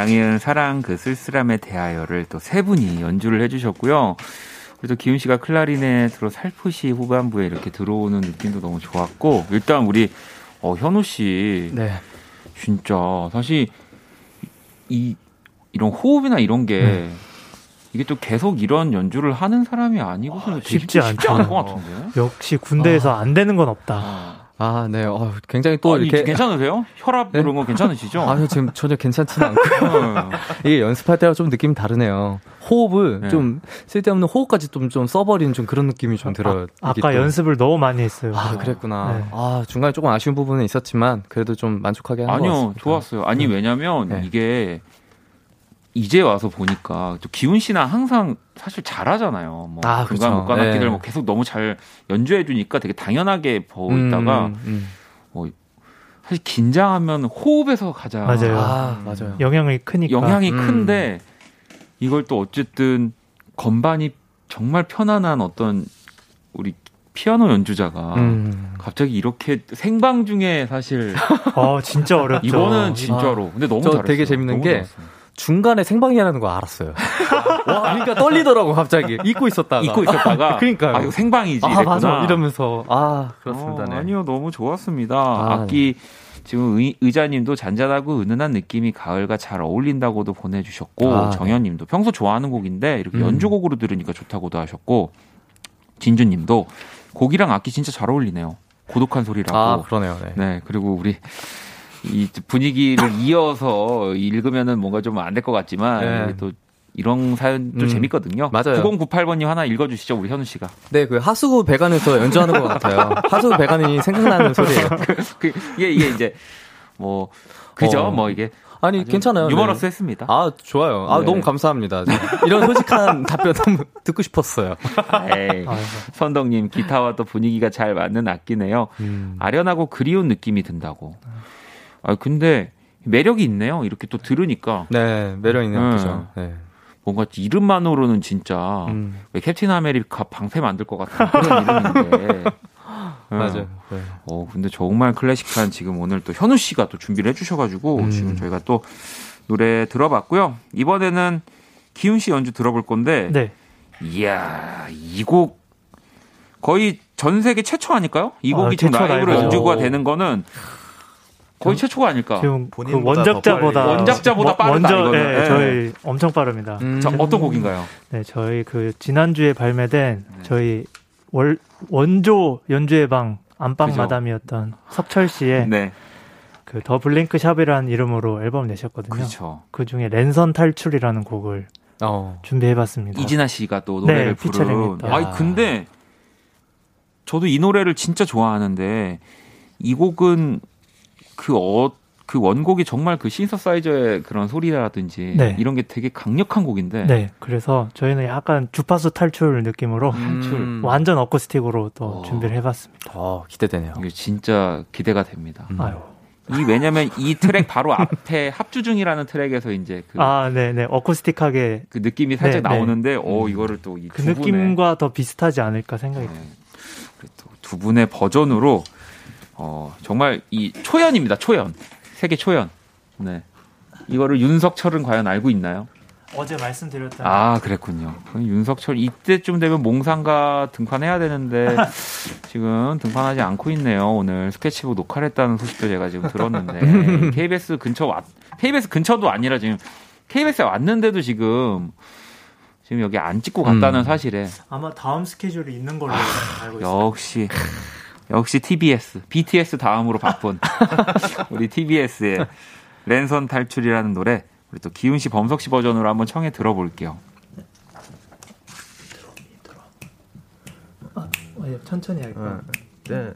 양희은 사랑 그 쓸쓸함에 대하여를 또 세 분이 연주를 해주셨고요. 그래도 기훈 씨가 클라리넷으로 살포시 후반부에 이렇게 들어오는 느낌도 너무 좋았고 일단 우리 어, 현우 씨 네. 진짜 사실 이 이런 호흡이나 이런 게 네. 이게 또 계속 이런 연주를 하는 사람이 아니고서는 되게 쉽지 쉽지 않죠. 않을 것 같은데. 역시 군대에서 안 되는 건 없다. 아, 아, 네. 어, 굉장히 또 아니, 이렇게 괜찮으세요? 혈압 네? 이런 거 괜찮으시죠? 아니요, 지금 전혀 괜찮지는 않고. 어. 이게 연습할 때랑 좀 느낌이 다르네요. 호흡을 네. 좀 쓸데없는 호흡까지 좀, 좀 써버리는 좀 그런 느낌이 좀 들어요. 아, 이게 까 또. 연습을 너무 많이 했어요. 아, 그랬구나. 네. 아, 중간에 조금 아쉬운 부분은 있었지만, 그래도 좀 만족하게 한것 아니요, 같습니다. 좋았어요. 아니, 왜냐면 네. 이게 이제 와서 보니까 또 기훈 씨는 항상 사실 잘하잖아요. 뭐 아, 중간 그렇죠. 목관 악기들 네. 뭐 계속 너무 잘 연주해 주니까 되게 당연하게 보이다가 음, 음. 사실 긴장하면 호흡에서 가장 맞아요. 아, 맞아요. 영향이 크니까. 영향이 음. 큰데 이걸 또 어쨌든 건반이 정말 편안한 어떤 우리 피아노 연주자가 음. 갑자기 이렇게 생방 중에 사실 어, 진짜 어렵죠. 이거는 진짜로 근데 너무 저 잘했어요. 되게 재밌는 너무 게 잘했어요. 중간에 생방이라는 거 알았어요. 와, 그러니까 떨리더라고, 갑자기. 잊고 있었다가. 잊고 있었다가 그러니까요. 아 이거 생방이지 아. 맞아. 이러면서. 아, 그렇습니다. 어, 네. 아니요 너무 좋았습니다. 아, 악기 지금 의, 의자님도 잔잔하고 은은한 느낌이 가을과 잘 어울린다고도 보내주셨고 아, 네. 정현님도 평소 좋아하는 곡인데 이렇게 음. 연주곡으로 들으니까 좋다고도 하셨고 진주님도 곡이랑 악기 진짜 잘 어울리네요. 고독한 소리라고. 아, 그러네요. 네. 네 그리고 우리 이 분위기를 이어서 읽으면은 뭔가 좀 안 될 것 같지만 네. 또 이런 사연도 음, 재밌거든요. 맞아요. 9098번님 하나 읽어주시죠, 우리 현우 씨가. 네, 그 하수구 배관에서 연주하는 것 같아요. 하수구 배관이 생각나는 소리예요. 그 이게 이게 이제 뭐 그죠? 어. 뭐 이게 아니, 괜찮아요. 유머러스 네. 했습니다. 아, 좋아요. 아, 네. 너무 감사합니다. 이런 솔직한 답변 너무 듣고 싶었어요. 에이, 아이고. 선덕님 기타와 또 분위기가 잘 맞는 악기네요. 음. 아련하고 그리운 느낌이 든다고. 아 근데 매력이 있네요. 이렇게 또 들으니까 네, 매력 있는 음. 악기죠. 네. 뭔가 이름만으로는 진짜 음. 왜 캡틴 아메리카 방패 만들 것 같은 그런 이름인데. 음. 맞아요. 네. 어, 근데 정말 클래식한 지금 오늘 또 현우 씨가 또 준비를 해주셔가지고 음. 지금 저희가 또 노래 들어봤고요. 이번에는 기훈 씨 연주 들어볼 건데, 네. 이야, 이 곡 거의 전 세계 최초 아닐까요? 이 곡이 아, 지금 최초 라이브로 라이브. 연주가 되는 거는 거의 최초가 아닐까? 지금 그 본인보다 원작자보다. 원작자보다 뭐- 빠르다, 먼저 이거는. 네, 네. 저희 엄청 빠릅니다. 음. 자, 어떤 곡인가요? 네, 저희 그 지난주에 발매된 네. 저희 월, 원조 연주의 방 안방 그죠. 마담이었던 석철 씨의 네, 그더 블링크 샵이라는 이름으로 앨범 내셨거든요. 그렇죠. 그 중에 랜선 탈출이라는 곡을 어. 준비해봤습니다. 이진아 씨가 또 노래를 네, 부른. 아니 근데 저도 이 노래를 진짜 좋아하는데 이 곡은 그 어, 그 원곡이 정말 그 신서사이저의 그런 소리라든지 네. 이런 게 되게 강력한 곡인데 네, 그래서 저희는 약간 주파수 탈출 느낌으로 음. 완전 어쿠스틱으로 또 어. 준비를 해봤습니다. 어, 기대되네요. 이게 진짜 기대가 됩니다. 음. 아유. 이 왜냐면 이 트랙 바로 앞에 합주 중이라는 트랙에서 이제 그, 아, 네, 네, 어쿠스틱하게 그 느낌이 살짝 네, 네. 나오는데 어 이거를 또 이그두 분의 느낌과 더 비슷하지 않을까 생각이 네. 듭니다. 그리고 또두 분의 버전으로 어 정말 이 초연입니다. 초연 세계 초연. 네. 이거를 윤석철은 과연 알고 있나요? 어제 말씀드렸던 아 그랬군요. 윤석철 이때쯤 되면 몽상가 등판해야 되는데 지금 등판하지 않고 있네요. 오늘 스케치북 녹화를 했다는 소식도 제가 지금 들었는데 KBS 근처 왔 KBS 근처도 아니라 지금 KBS에 왔는데도 지금 지금 여기 안 찍고 갔다는 음. 사실에 아마 다음 스케줄이 있는 걸로 알고 있습니다. 역시 역시 TBS BTS 다음으로 바쁜 우리 TBS의 랜선 탈출이라는 노래 우리 또 기훈 씨 범석 씨 버전으로 한번 청해 들어볼게요. 어, 예, 천천히 할까요? 네.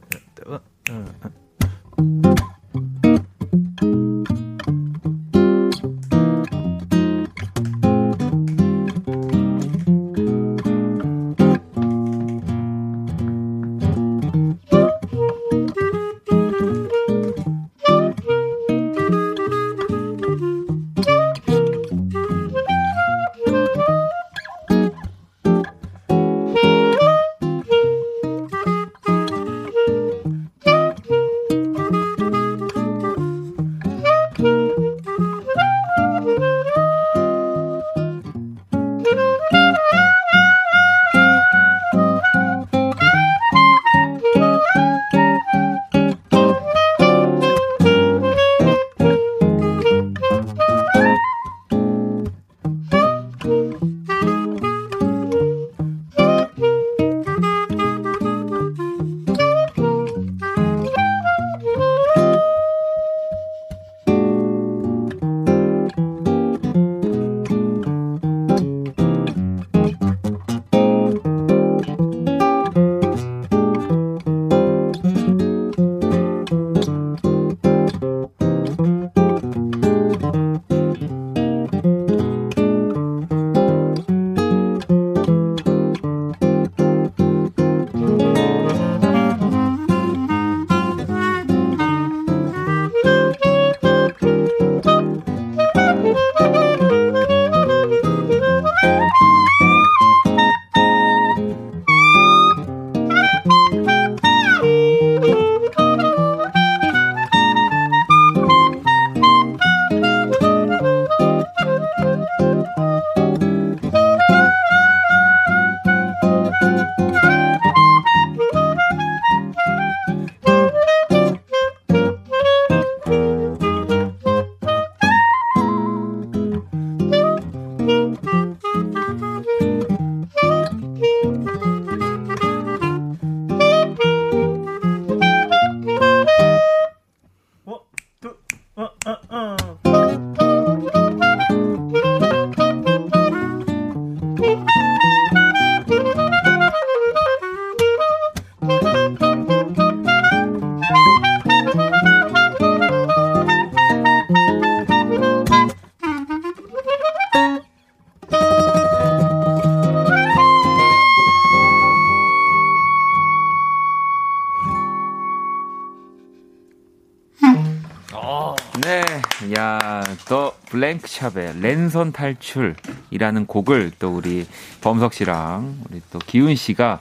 더 블랭크샵의 랜선 탈출이라는 곡을 또 우리 범석 씨랑 우리 또 기훈 씨가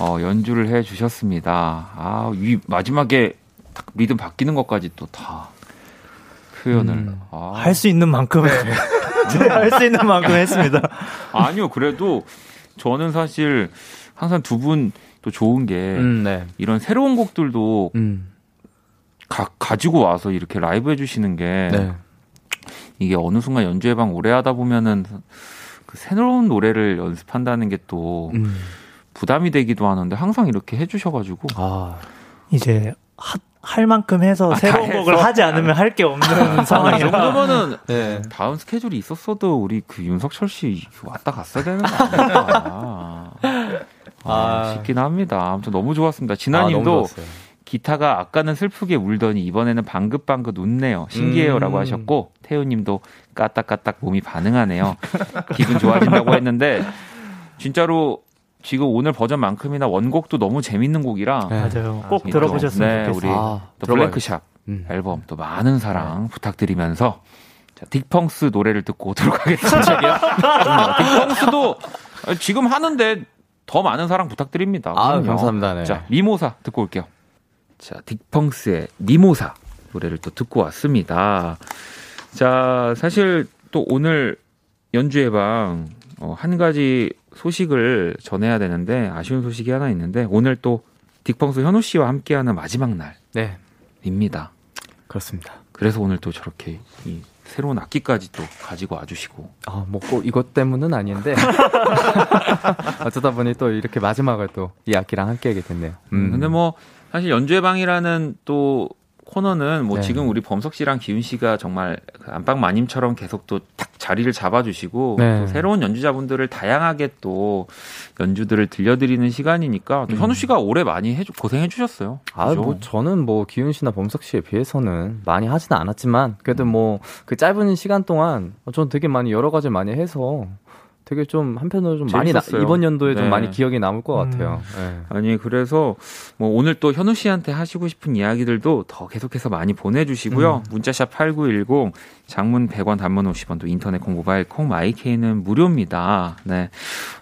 어, 연주를 해 주셨습니다. 아, 이 마지막에 딱 리듬 바뀌는 것까지 또 다 표현을. 음. 아. 할수 있는 만큼 할수 있는 만큼 했습니다. 아니요, 그래도 저는 사실 항상 두 분 또 좋은 게 음, 네. 이런 새로운 곡들도 음, 가, 가지고 와서 이렇게 라이브 해주시는 게 네. 이게 어느 순간 연주회방 오래 하다 보면은 그 새로운 노래를 연습한다는 게또 음. 부담이 되기도 하는데 항상 이렇게 해주셔가지고 아, 이제 하- 할 만큼 해서 아, 새로운 다 곡을 해서? 하지 않으면 할 게 없는 아, 이 상황이라 정도면은 네. 다음 스케줄이 있었어도 우리 그 윤석철 씨 왔다 갔어야 되는 거 아닐까 아, 아. 싶긴 합니다. 아무튼 너무 좋았습니다. 아, 진아님도 좋았어요. 기타가 아까는 슬프게 울더니 이번에는 방긋방긋 웃네요. 신기해요라고 음. 하셨고 태우님도 까딱까딱 몸이 반응하네요. 기분 좋아진다고 했는데 진짜로 지금 오늘 버전만큼이나 원곡도 너무 재밌는 곡이라 네. 맞아요. 꼭 아, 들어보셨으면 네, 좋겠어요. 우리 아, 또. 블랙크샵 음. 앨범 또 많은 사랑 부탁드리면서 자, 딕펑스 노래를 듣고 오도록 하겠습니다. 그럼요. 딕펑스도 지금 하는데 더 많은 사랑 부탁드립니다. 아, 그럼요. 감사합니다. 네. 자, 미모사 듣고 올게요. 자, 딕펑스의 미모사 노래를 또 듣고 왔습니다. 자, 사실 또 오늘 연주예방 어, 한 가지 소식을 전해야 되는데 아쉬운 소식이 하나 있는데 오늘 또 딕펑스 현우 씨와 함께하는 마지막 네, 날입니다. 그렇습니다. 그래서 오늘 또 저렇게 이 새로운 악기까지 또 가지고 와주시고 아, 뭐 꼭 이것 때문은 아닌데 어쩌다 보니 또 이렇게 마지막을 또 이 악기랑 함께 하게 됐네요. 음, 근데 뭐 사실 연주회방이라는 또 코너는 뭐 네. 지금 우리 범석 씨랑 기훈 씨가 정말 그 안방 마님처럼 계속 또딱 자리를 잡아주시고 네. 또 새로운 연주자분들을 다양하게 또 연주들을 들려드리는 시간이니까 또 현우 씨가 올해 많이 해주, 고생해 주셨어요. 아, 뭐 저는 뭐 기훈 씨나 범석 씨에 비해서는 많이 하지는 않았지만 그래도 뭐 그 짧은 시간 동안 저는 되게 많이 여러 가지 많이 해서 되게 좀 한편으로 좀 많이 나, 재밌었어요. 이번 연도에 네. 좀 많이 기억에 남을 것 음. 같아요. 네. 아니 그래서 뭐 오늘 또 현우 씨한테 하시고 싶은 이야기들도 더 계속해서 많이 보내주시고요. 문자샵 #8910 장문 100원, 단문 50원, 또 인터넷 콩, 모바일 콩, 마이케이는 무료입니다. 네,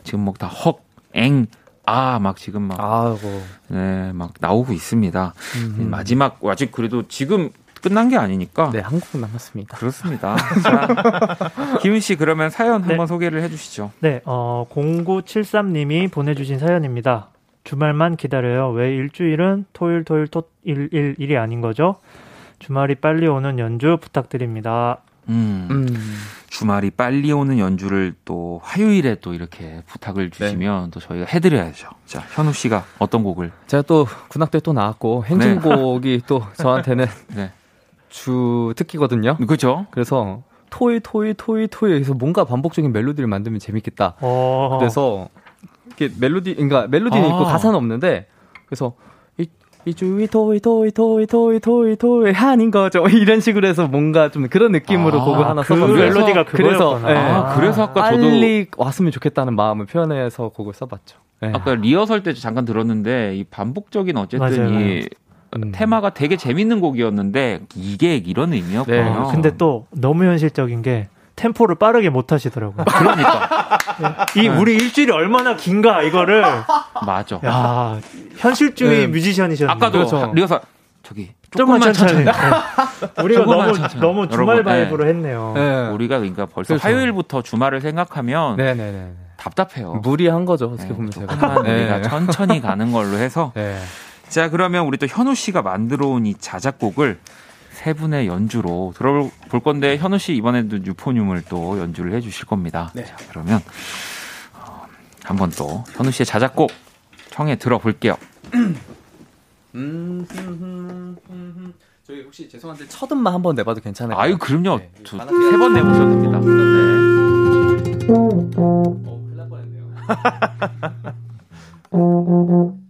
지금 뭐 다 헉, 엥, 아 막 지금 막 아이고. 네, 막 나오고 있습니다. 음. 마지막 아직 그래도 지금 끝난 게 아니니까 네, 한국 남았습니다. 그렇습니다. 자, 기훈 씨 그러면 사연 네. 한번 소개를 해주시죠. 네, 어, 0973님이 보내주신 사연입니다. 주말만 기다려요. 왜 일주일은 토일, 토일, 토, 일, 일, 일이 아닌 거죠? 주말이 빨리 오는 연주 부탁드립니다. 음, 음. 주말이 빨리 오는 연주를 또 화요일에 또 이렇게 부탁을 주시면 또 저희가 해드려야죠. 자, 현우 씨가 어떤 곡을? 제가 또 군악대 또 나왔고 행진곡이 또 저한테는 네, 주 특기거든요. 그죠? 그래서 토이 토이 토이 토이 해서 뭔가 반복적인 멜로디를 만들면 재밌겠다. 어, 그래서 이렇게 멜로디, 그러니까 멜로디는 아. 있고 가사는 없는데 그래서 이, 이 주위 토이 토이 토이 토이 토이 토이 한인 거죠. 이런 식으로 해서 뭔가 좀 그런 느낌으로 아, 곡을 하나 그 써봤어요. 멜로디가 그래서 그거였구나. 예. 아, 그래서 아까 저도 빨리 왔으면 좋겠다는 마음을 표현해서 곡을 써봤죠. 예. 아까 리허설 때 잠깐 들었는데 이 반복적인 어쨌든 맞아요, 이 음. 테마가 되게 재밌는 곡이었는데 이게 이런 의미였구나. 네, 어, 근데 또 너무 현실적인 게 템포를 빠르게 못 하시더라고요. 그러니까 이 우리 일주일이 얼마나 긴가 이거를 맞아. 야 현실주의 네. 뮤지션이셨는데 아까도 그렇죠. 리허설 저기 조금만 조금만 천천히. 천천히. 네. 우리가 조금만 너무 천천히. 너무 주말 여러분, 바이브로 했네요. 예. 우리가 그러니까 벌써 그렇죠. 화요일부터 주말을 생각하면 네네네. 답답해요. 무리한 거죠. 어떻게 네, 보면 제가. 조금만 네. 우리가 천천히 가는 걸로 해서 네. 자 그러면 우리 또 현우 씨가 만들어 온 이 자작곡을 세 분의 연주로 들어볼 건데 현우 씨 이번에도 유포늄을 또 연주를 해 주실 겁니다. 자 그러면 어, 한번 또 현우 씨의 자작곡 청해 들어볼게요. 음, 저희 혹시 죄송한데 첫 음만 한번 내봐도 괜찮을까요? 아유 그럼요. 네, 세번 내보셔도 됩니다. 네. 어, 큰일 날 뻔했네요.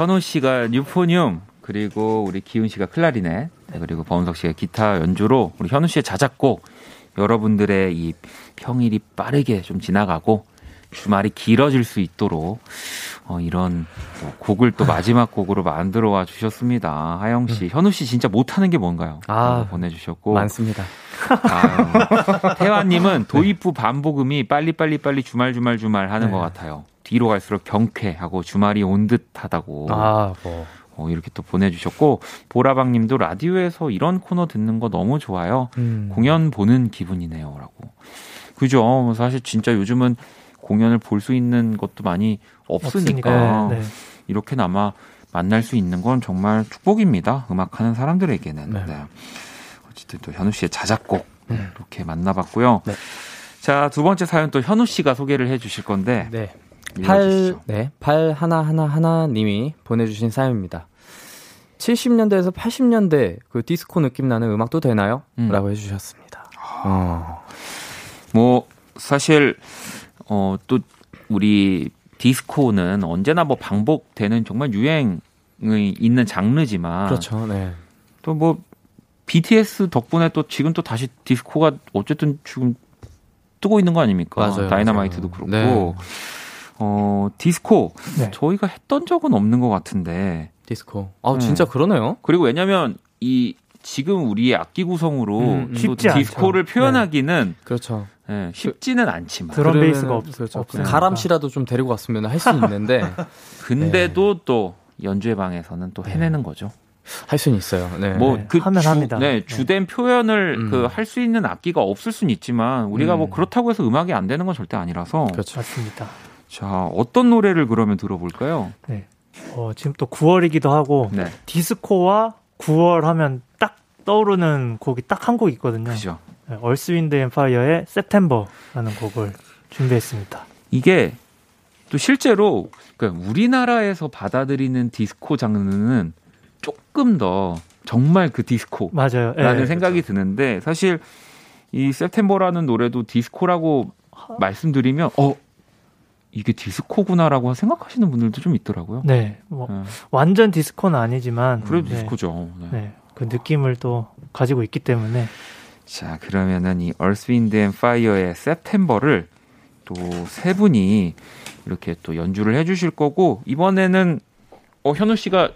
현우 씨가 뉴포늄, 그리고 우리 기훈 씨가 클라리넷, 네, 그리고 범석 씨가 기타 연주로 우리 현우 씨의 자작곡, 여러분들의 이 평일이 빠르게 좀 지나가고 주말이 길어질 수 있도록 어, 이런 또 곡을 또 마지막 곡으로 만들어 와 주셨습니다. 하영 씨, 현우 씨 진짜 못하는 게 뭔가요? 아, 라고 보내주셨고 많습니다. 아유, 태환님은 도입부 반복음이 빨리 빨리 빨리 주말 주말 주말 하는 네. 것 같아요. 뒤로 갈수록 경쾌하고 주말이 온 듯하다고 아, 뭐. 어, 이렇게 또 보내주셨고 보라방님도 라디오에서 이런 코너 듣는 거 너무 좋아요. 음. 공연 보는 기분이네요라고. 그죠? 뭐 사실 진짜 요즘은 공연을 볼 수 있는 것도 많이 없으니까 없으니까. 네. 이렇게나마 만날 수 있는 건 정말 축복입니다. 음악하는 사람들에게는. 네. 네. 어쨌든 또 현우 씨의 자작곡 이렇게 만나봤고요. 네. 자, 두 번째 사연 또 현우 씨가 소개를 해 주실 건데 네. 8, 읽어주시죠. 네, 8 하나 하나 하나 님이 보내주신 사연입니다. 70년대에서 80년대 그 디스코 느낌 나는 음악도 되나요? 음. 라고 해주셨습니다. 어. 뭐 사실 어 또 우리 디스코는 언제나 뭐 반복되는 정말 유행이 있는 장르지만 그렇죠, 네. 또 뭐 BTS 덕분에 또 지금 또 다시 디스코가 어쨌든 지금 뜨고 있는 거 아닙니까? 맞아요, 다이너마이트도 맞아요. 그렇고 네. 어 디스코 네. 저희가 했던 적은 없는 것 같은데 디스코. 아, 음. 진짜 그러네요. 그리고 왜냐면 이 지금 우리의 악기 구성으로 음, 음. 또 쉽지 않죠. 디스코를 표현하기는 그렇죠. 예, 쉽지는 않지만 드럼 베이스가 없, 그렇죠. 가람씨라도 좀 데리고 갔으면 할 수 있는데 근데도 또 연주회 방에서는 또 해내는 거죠. 할 수는 있어요. 네. 뭐 네, 그 하면 주, 합니다. 네, 네. 주된 표현을 음. 그할 수 있는 악기가 없을 수는 있지만 우리가 뭐 음. 그렇다고 해서 음악이 안 되는 건 절대 아니라서 그렇죠. 맞습니다. 자 어떤 노래를 그러면 들어볼까요? 네. 어, 지금 또 9월이기도 하고 네, 디스코와 9월 하면 딱 떠오르는 곡이 딱 한 곡 있거든요. 그죠. 네, 얼스윈드 엠파이어의 September라는 곡을 준비했습니다. 이게 또 실제로 그러니까 우리나라에서 받아들이는 디스코 장르는 조금 더 정말 그 디스코 맞아요. 예, 라는 생각이 드는데 사실 이 세프템버라는 노래도 디스코라고 말씀드리면 어 이게 디스코구나라고 생각하시는 분들도 좀 있더라고요. 네, 뭐 네. 완전 디스코는 아니지만 그래도 네, 디스코죠. 네. 네, 그 느낌을 또 가지고 있기 때문에 자 그러면은 이 Earth, Wind and Fire의 September를 또 세 분이 이렇게 또 연주를 해주실 거고 이번에는 어 현우 씨가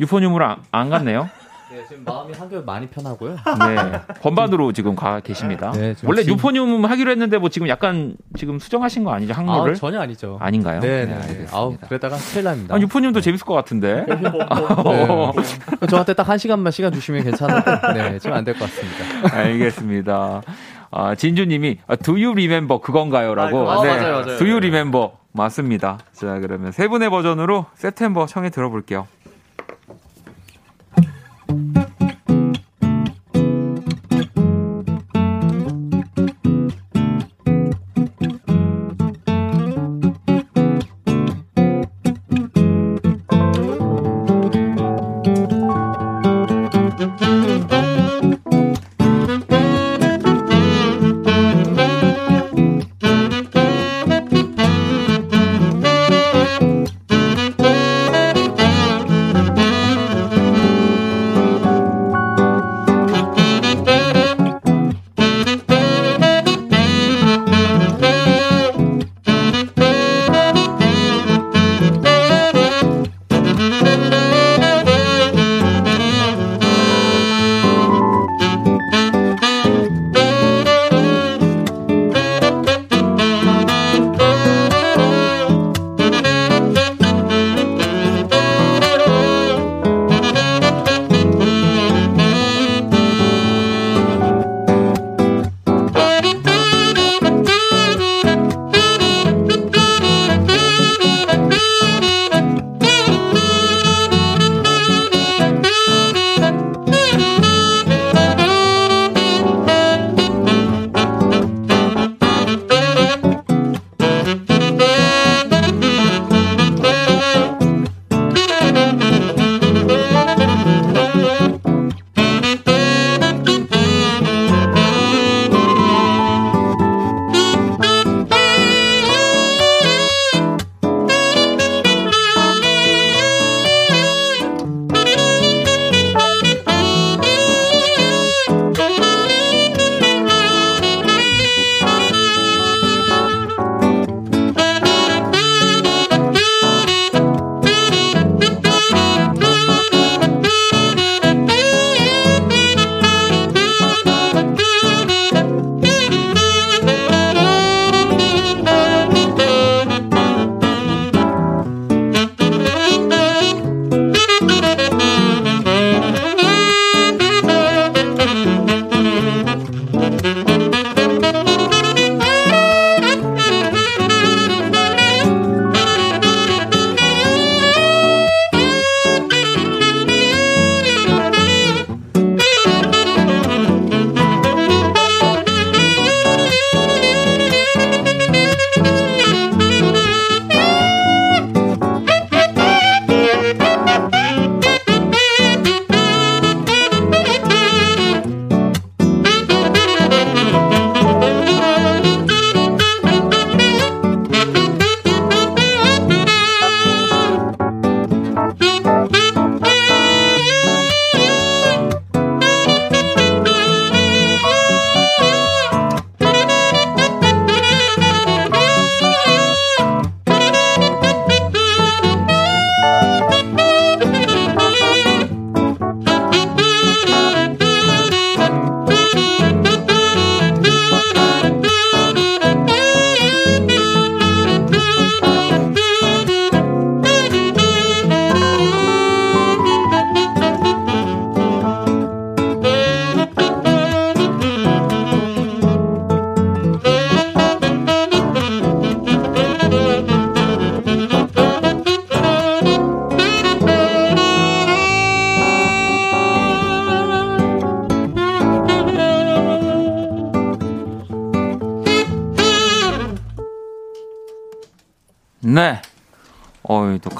유포늄으로 안, 안 갔네요. 네, 지금 마음이 한결 많이 편하고요. 네 번반으로 지금 가 계십니다. 네, 지금 원래 지금- 유포늄 하기로 했는데 뭐 지금 약간 지금 수정하신 거 아니죠 항로를? 아, 전혀 아니죠. 아닌가요? 네, 네, 네. 아우, 그러다가 큰일 납니다. 아, 유포님도 재밌을 것 같은데. 네. 저한테 딱 한 시간만 시간 주시면 괜찮은데, 네, 지금 안 될 것 같습니다. 알겠습니다. 아, 진주님이 아, Do you remember 그건가요?라고. 아, 맞아요, 맞아요. Do you remember 맞습니다. 자 그러면 세 분의 버전으로 September 청해 들어볼게요.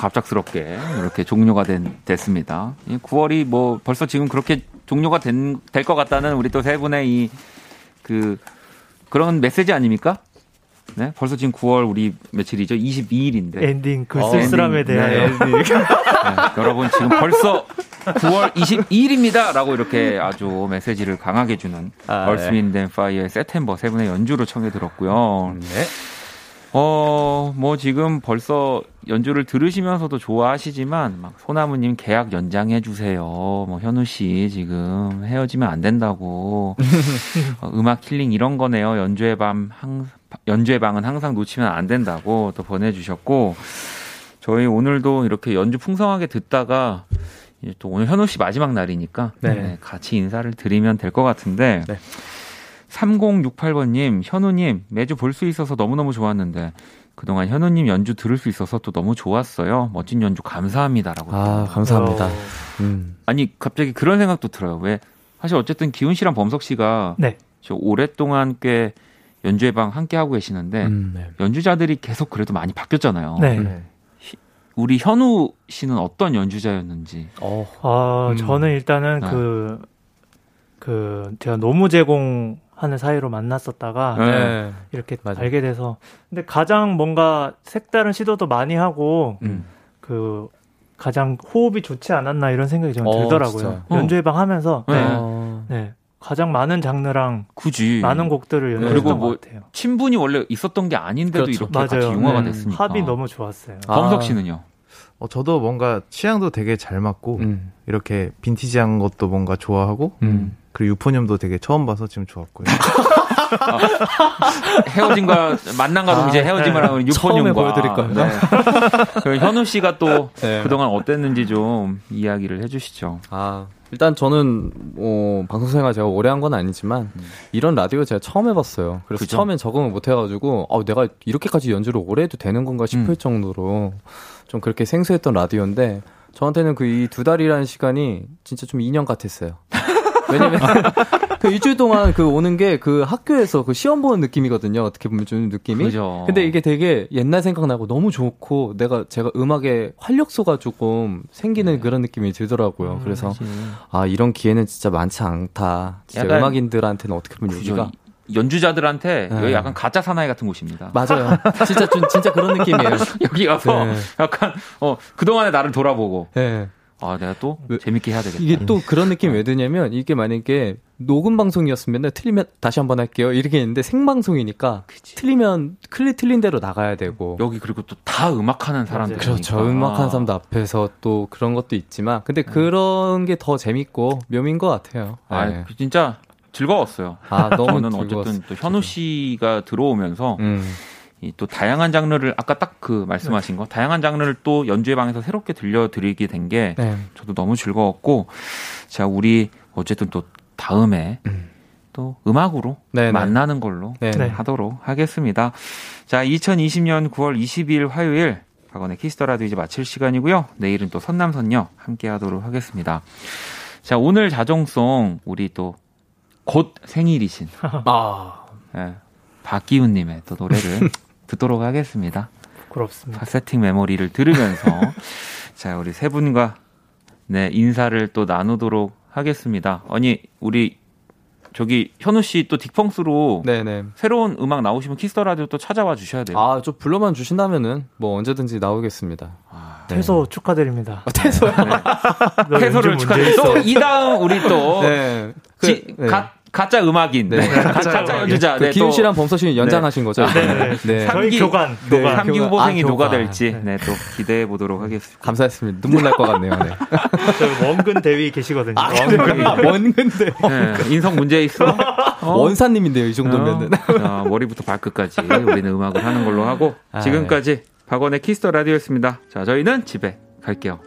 갑작스럽게 이렇게 종료가 된, 됐습니다. 이 9월이 뭐 벌써 지금 그렇게 종료가 된, 될 것 같다는 우리 또 세 분의 이, 그, 그런 메시지 아닙니까? 네. 벌써 지금 9월 우리 며칠이죠? 22일인데. 엔딩 그 어, 쓸쓸함에 엔딩. 대하여 네. 네, 여러분 지금 벌써 9월 22일입니다. 라고 이렇게 아주 메시지를 강하게 주는 아, Earth 네. and Fire의 September 세 분의 연주로 청해 들었고요. 네. 어, 뭐 지금 벌써 연주를 들으시면서도 좋아하시지만 막 소나무님 계약 연장해 주세요. 뭐 현우 씨 지금 헤어지면 안 된다고. 어, 음악 힐링 이런 거네요. 연주의 밤 항, 연주의 방은 항상 놓치면 안 된다고 또 보내주셨고 저희 오늘도 이렇게 연주 풍성하게 듣다가 이제 또 오늘 현우 씨 마지막 날이니까 네. 네, 같이 인사를 드리면 될 것 같은데 네. 3068번님, 현우님, 매주 볼 수 있어서 너무너무 좋았는데, 그동안 현우님 연주 들을 수 있어서 또 너무 좋았어요. 멋진 연주 감사합니다라고. 아, 감사합니다. 어, 음. 아니, 갑자기 그런 생각도 들어요. 왜? 사실 어쨌든 기훈 씨랑 범석 씨가 네. 저 오랫동안 꽤 연주회 방 함께 하고 계시는데, 음, 네. 연주자들이 계속 그래도 많이 바뀌었잖아요. 네. 네. 우리 현우 씨는 어떤 연주자였는지. 어, 아, 음. 저는 일단은 네. 그, 그, 제가 노무 제공 하는 사이로 만났었다가 네. 이렇게 맞아요. 알게 돼서. 근데 가장 뭔가 색다른 시도도 많이 하고, 음. 그, 가장 호흡이 좋지 않았나 이런 생각이 좀 어, 들더라고요. 진짜요? 연주회방 하면서, 네. 네. 어, 네. 가장 많은 장르랑 굳이. 많은 곡들을 연주했던 뭐 것 같아요. 친분이 원래 있었던 게 아닌데도 그렇죠. 이렇게 같이 맞아요. 융화가 네. 됐으니까. 합이 너무 좋았어요. 아. 범석 씨는요? 어, 저도 뭔가 취향도 되게 잘 맞고 음. 이렇게 빈티지한 것도 뭔가 좋아하고 음. 그리고 유포념도 되게 처음 봐서 지금 좋았고요. 헤어짐과 만남과 동시에 아, 헤어짐을 네. 하는 유포님과 보여드릴 거예요. 네. 그리고 현우 씨가 또 네. 그동안 어땠는지 좀 이야기를 해주시죠. 아, 일단 저는 뭐 방송 생활 제가 오래 한 건 아니지만 이런 라디오 제가 처음 해봤어요. 그래서 그죠? 처음엔 적응을 못 해가지고 아, 내가 이렇게까지 연주를 오래 해도 되는 건가 싶을 음. 정도로 좀 그렇게 생소했던 라디오인데 저한테는 그 이 두 달이라는 시간이 진짜 좀 2년 같았어요. 왜냐면 그 일주일 동안 그 오는 게 그 학교에서 그 시험 보는 느낌이거든요. 어떻게 보면 좀 느낌이. 그죠. 근데 이게 되게 옛날 생각나고 너무 좋고 내가 제가 음악에 활력소가 조금 생기는 네. 그런 느낌이 들더라고요. 그래서 사실 아 이런 기회는 진짜 많지 않다. 진짜 음악인들한테는 어떻게 보면. 여기가 연주자들한테 네. 여기 약간 가짜 사나이 같은 곳입니다. 맞아요. 진짜 좀 진짜 그런 느낌이에요. 여기 가서 네. 약간 어 그동안의 나를 돌아보고 예. 아 내가 또 왜- 재밌게 해야 되겠다. 이게 또 그런 느낌이 왜 드냐면 이게 만약에 녹음 방송이었으면 틀리면 다시 한번 할게요. 이렇게 했는데 생방송이니까 틀리면 클리 틀린 대로 나가야 되고 여기 그리고 또 다 음악하는 사람들 그렇죠. 음악하는 사람들 앞에서 또 그런 것도 있지만 근데 그런 게 더 재밌고 묘미인 것 같아요. 아 네. 진짜 즐거웠어요. 아, 너무 저는 즐거웠어요, 어쨌든 또. 현우 씨가 들어오면서 음. 이또 다양한 장르를 아까 딱 그 말씀하신 거 다양한 장르를 또 연주회 방에서 새롭게 들려드리게 된게 네. 저도 너무 즐거웠고 자 우리 어쨌든 또 다음에 음. 또 음악으로 네네. 만나는 걸로 네. 네. 하도록 하겠습니다. 자 2020년 9월 22일 화요일 박원의 키스 더 라디오 이제 마칠 시간이고요. 내일은 또 선남선녀 함께 하도록 하겠습니다. 자 오늘 자정송 우리 또 곧 생일이신 아. 예, 박기훈 님의 또 노래를 듣도록 하겠습니다. 부끄럽습니다. 카세팅 메모리를 들으면서 자 우리 세 분과 네 인사를 또 나누도록 하겠습니다. 아니 우리 저기 현우 씨 또 딕펑스로 네네. 새로운 음악 나오시면 키스터 라디오 또 찾아와 주셔야 돼요. 아, 좀 불러만 주신다면은 뭐 언제든지 나오겠습니다. 네. 퇴소 축하드립니다. 퇴소요? 너 해소를 연주 축하드립니다. 또 이 다음 우리 또 네. 그, 지- 네. 가, 가짜 음악인, 네. 가짜, 가짜 연주자, 그 네, 기훈 또 씨랑 범서 씨는 연장하신 거죠? 네, 네. 네. 저희 삼기- 교관, 네. 교관. 삼기 교가- 후보생이 아, 누가. 될지 네. 네, 또 기대해 보도록 하겠습니다. 감사했습니다. 눈물 날 것 같네요. 네. 저 원근 대위 계시거든요. 아, 원근데 네, 인성 문제 있어? 어? 원사님인데요, 이 정도면은. 어, 자, 머리부터 발끝까지 우리는 음악을 하는 걸로 하고 아, 지금까지 박원의 키스 더 라디오였습니다. 자, 저희는 집에 갈게요.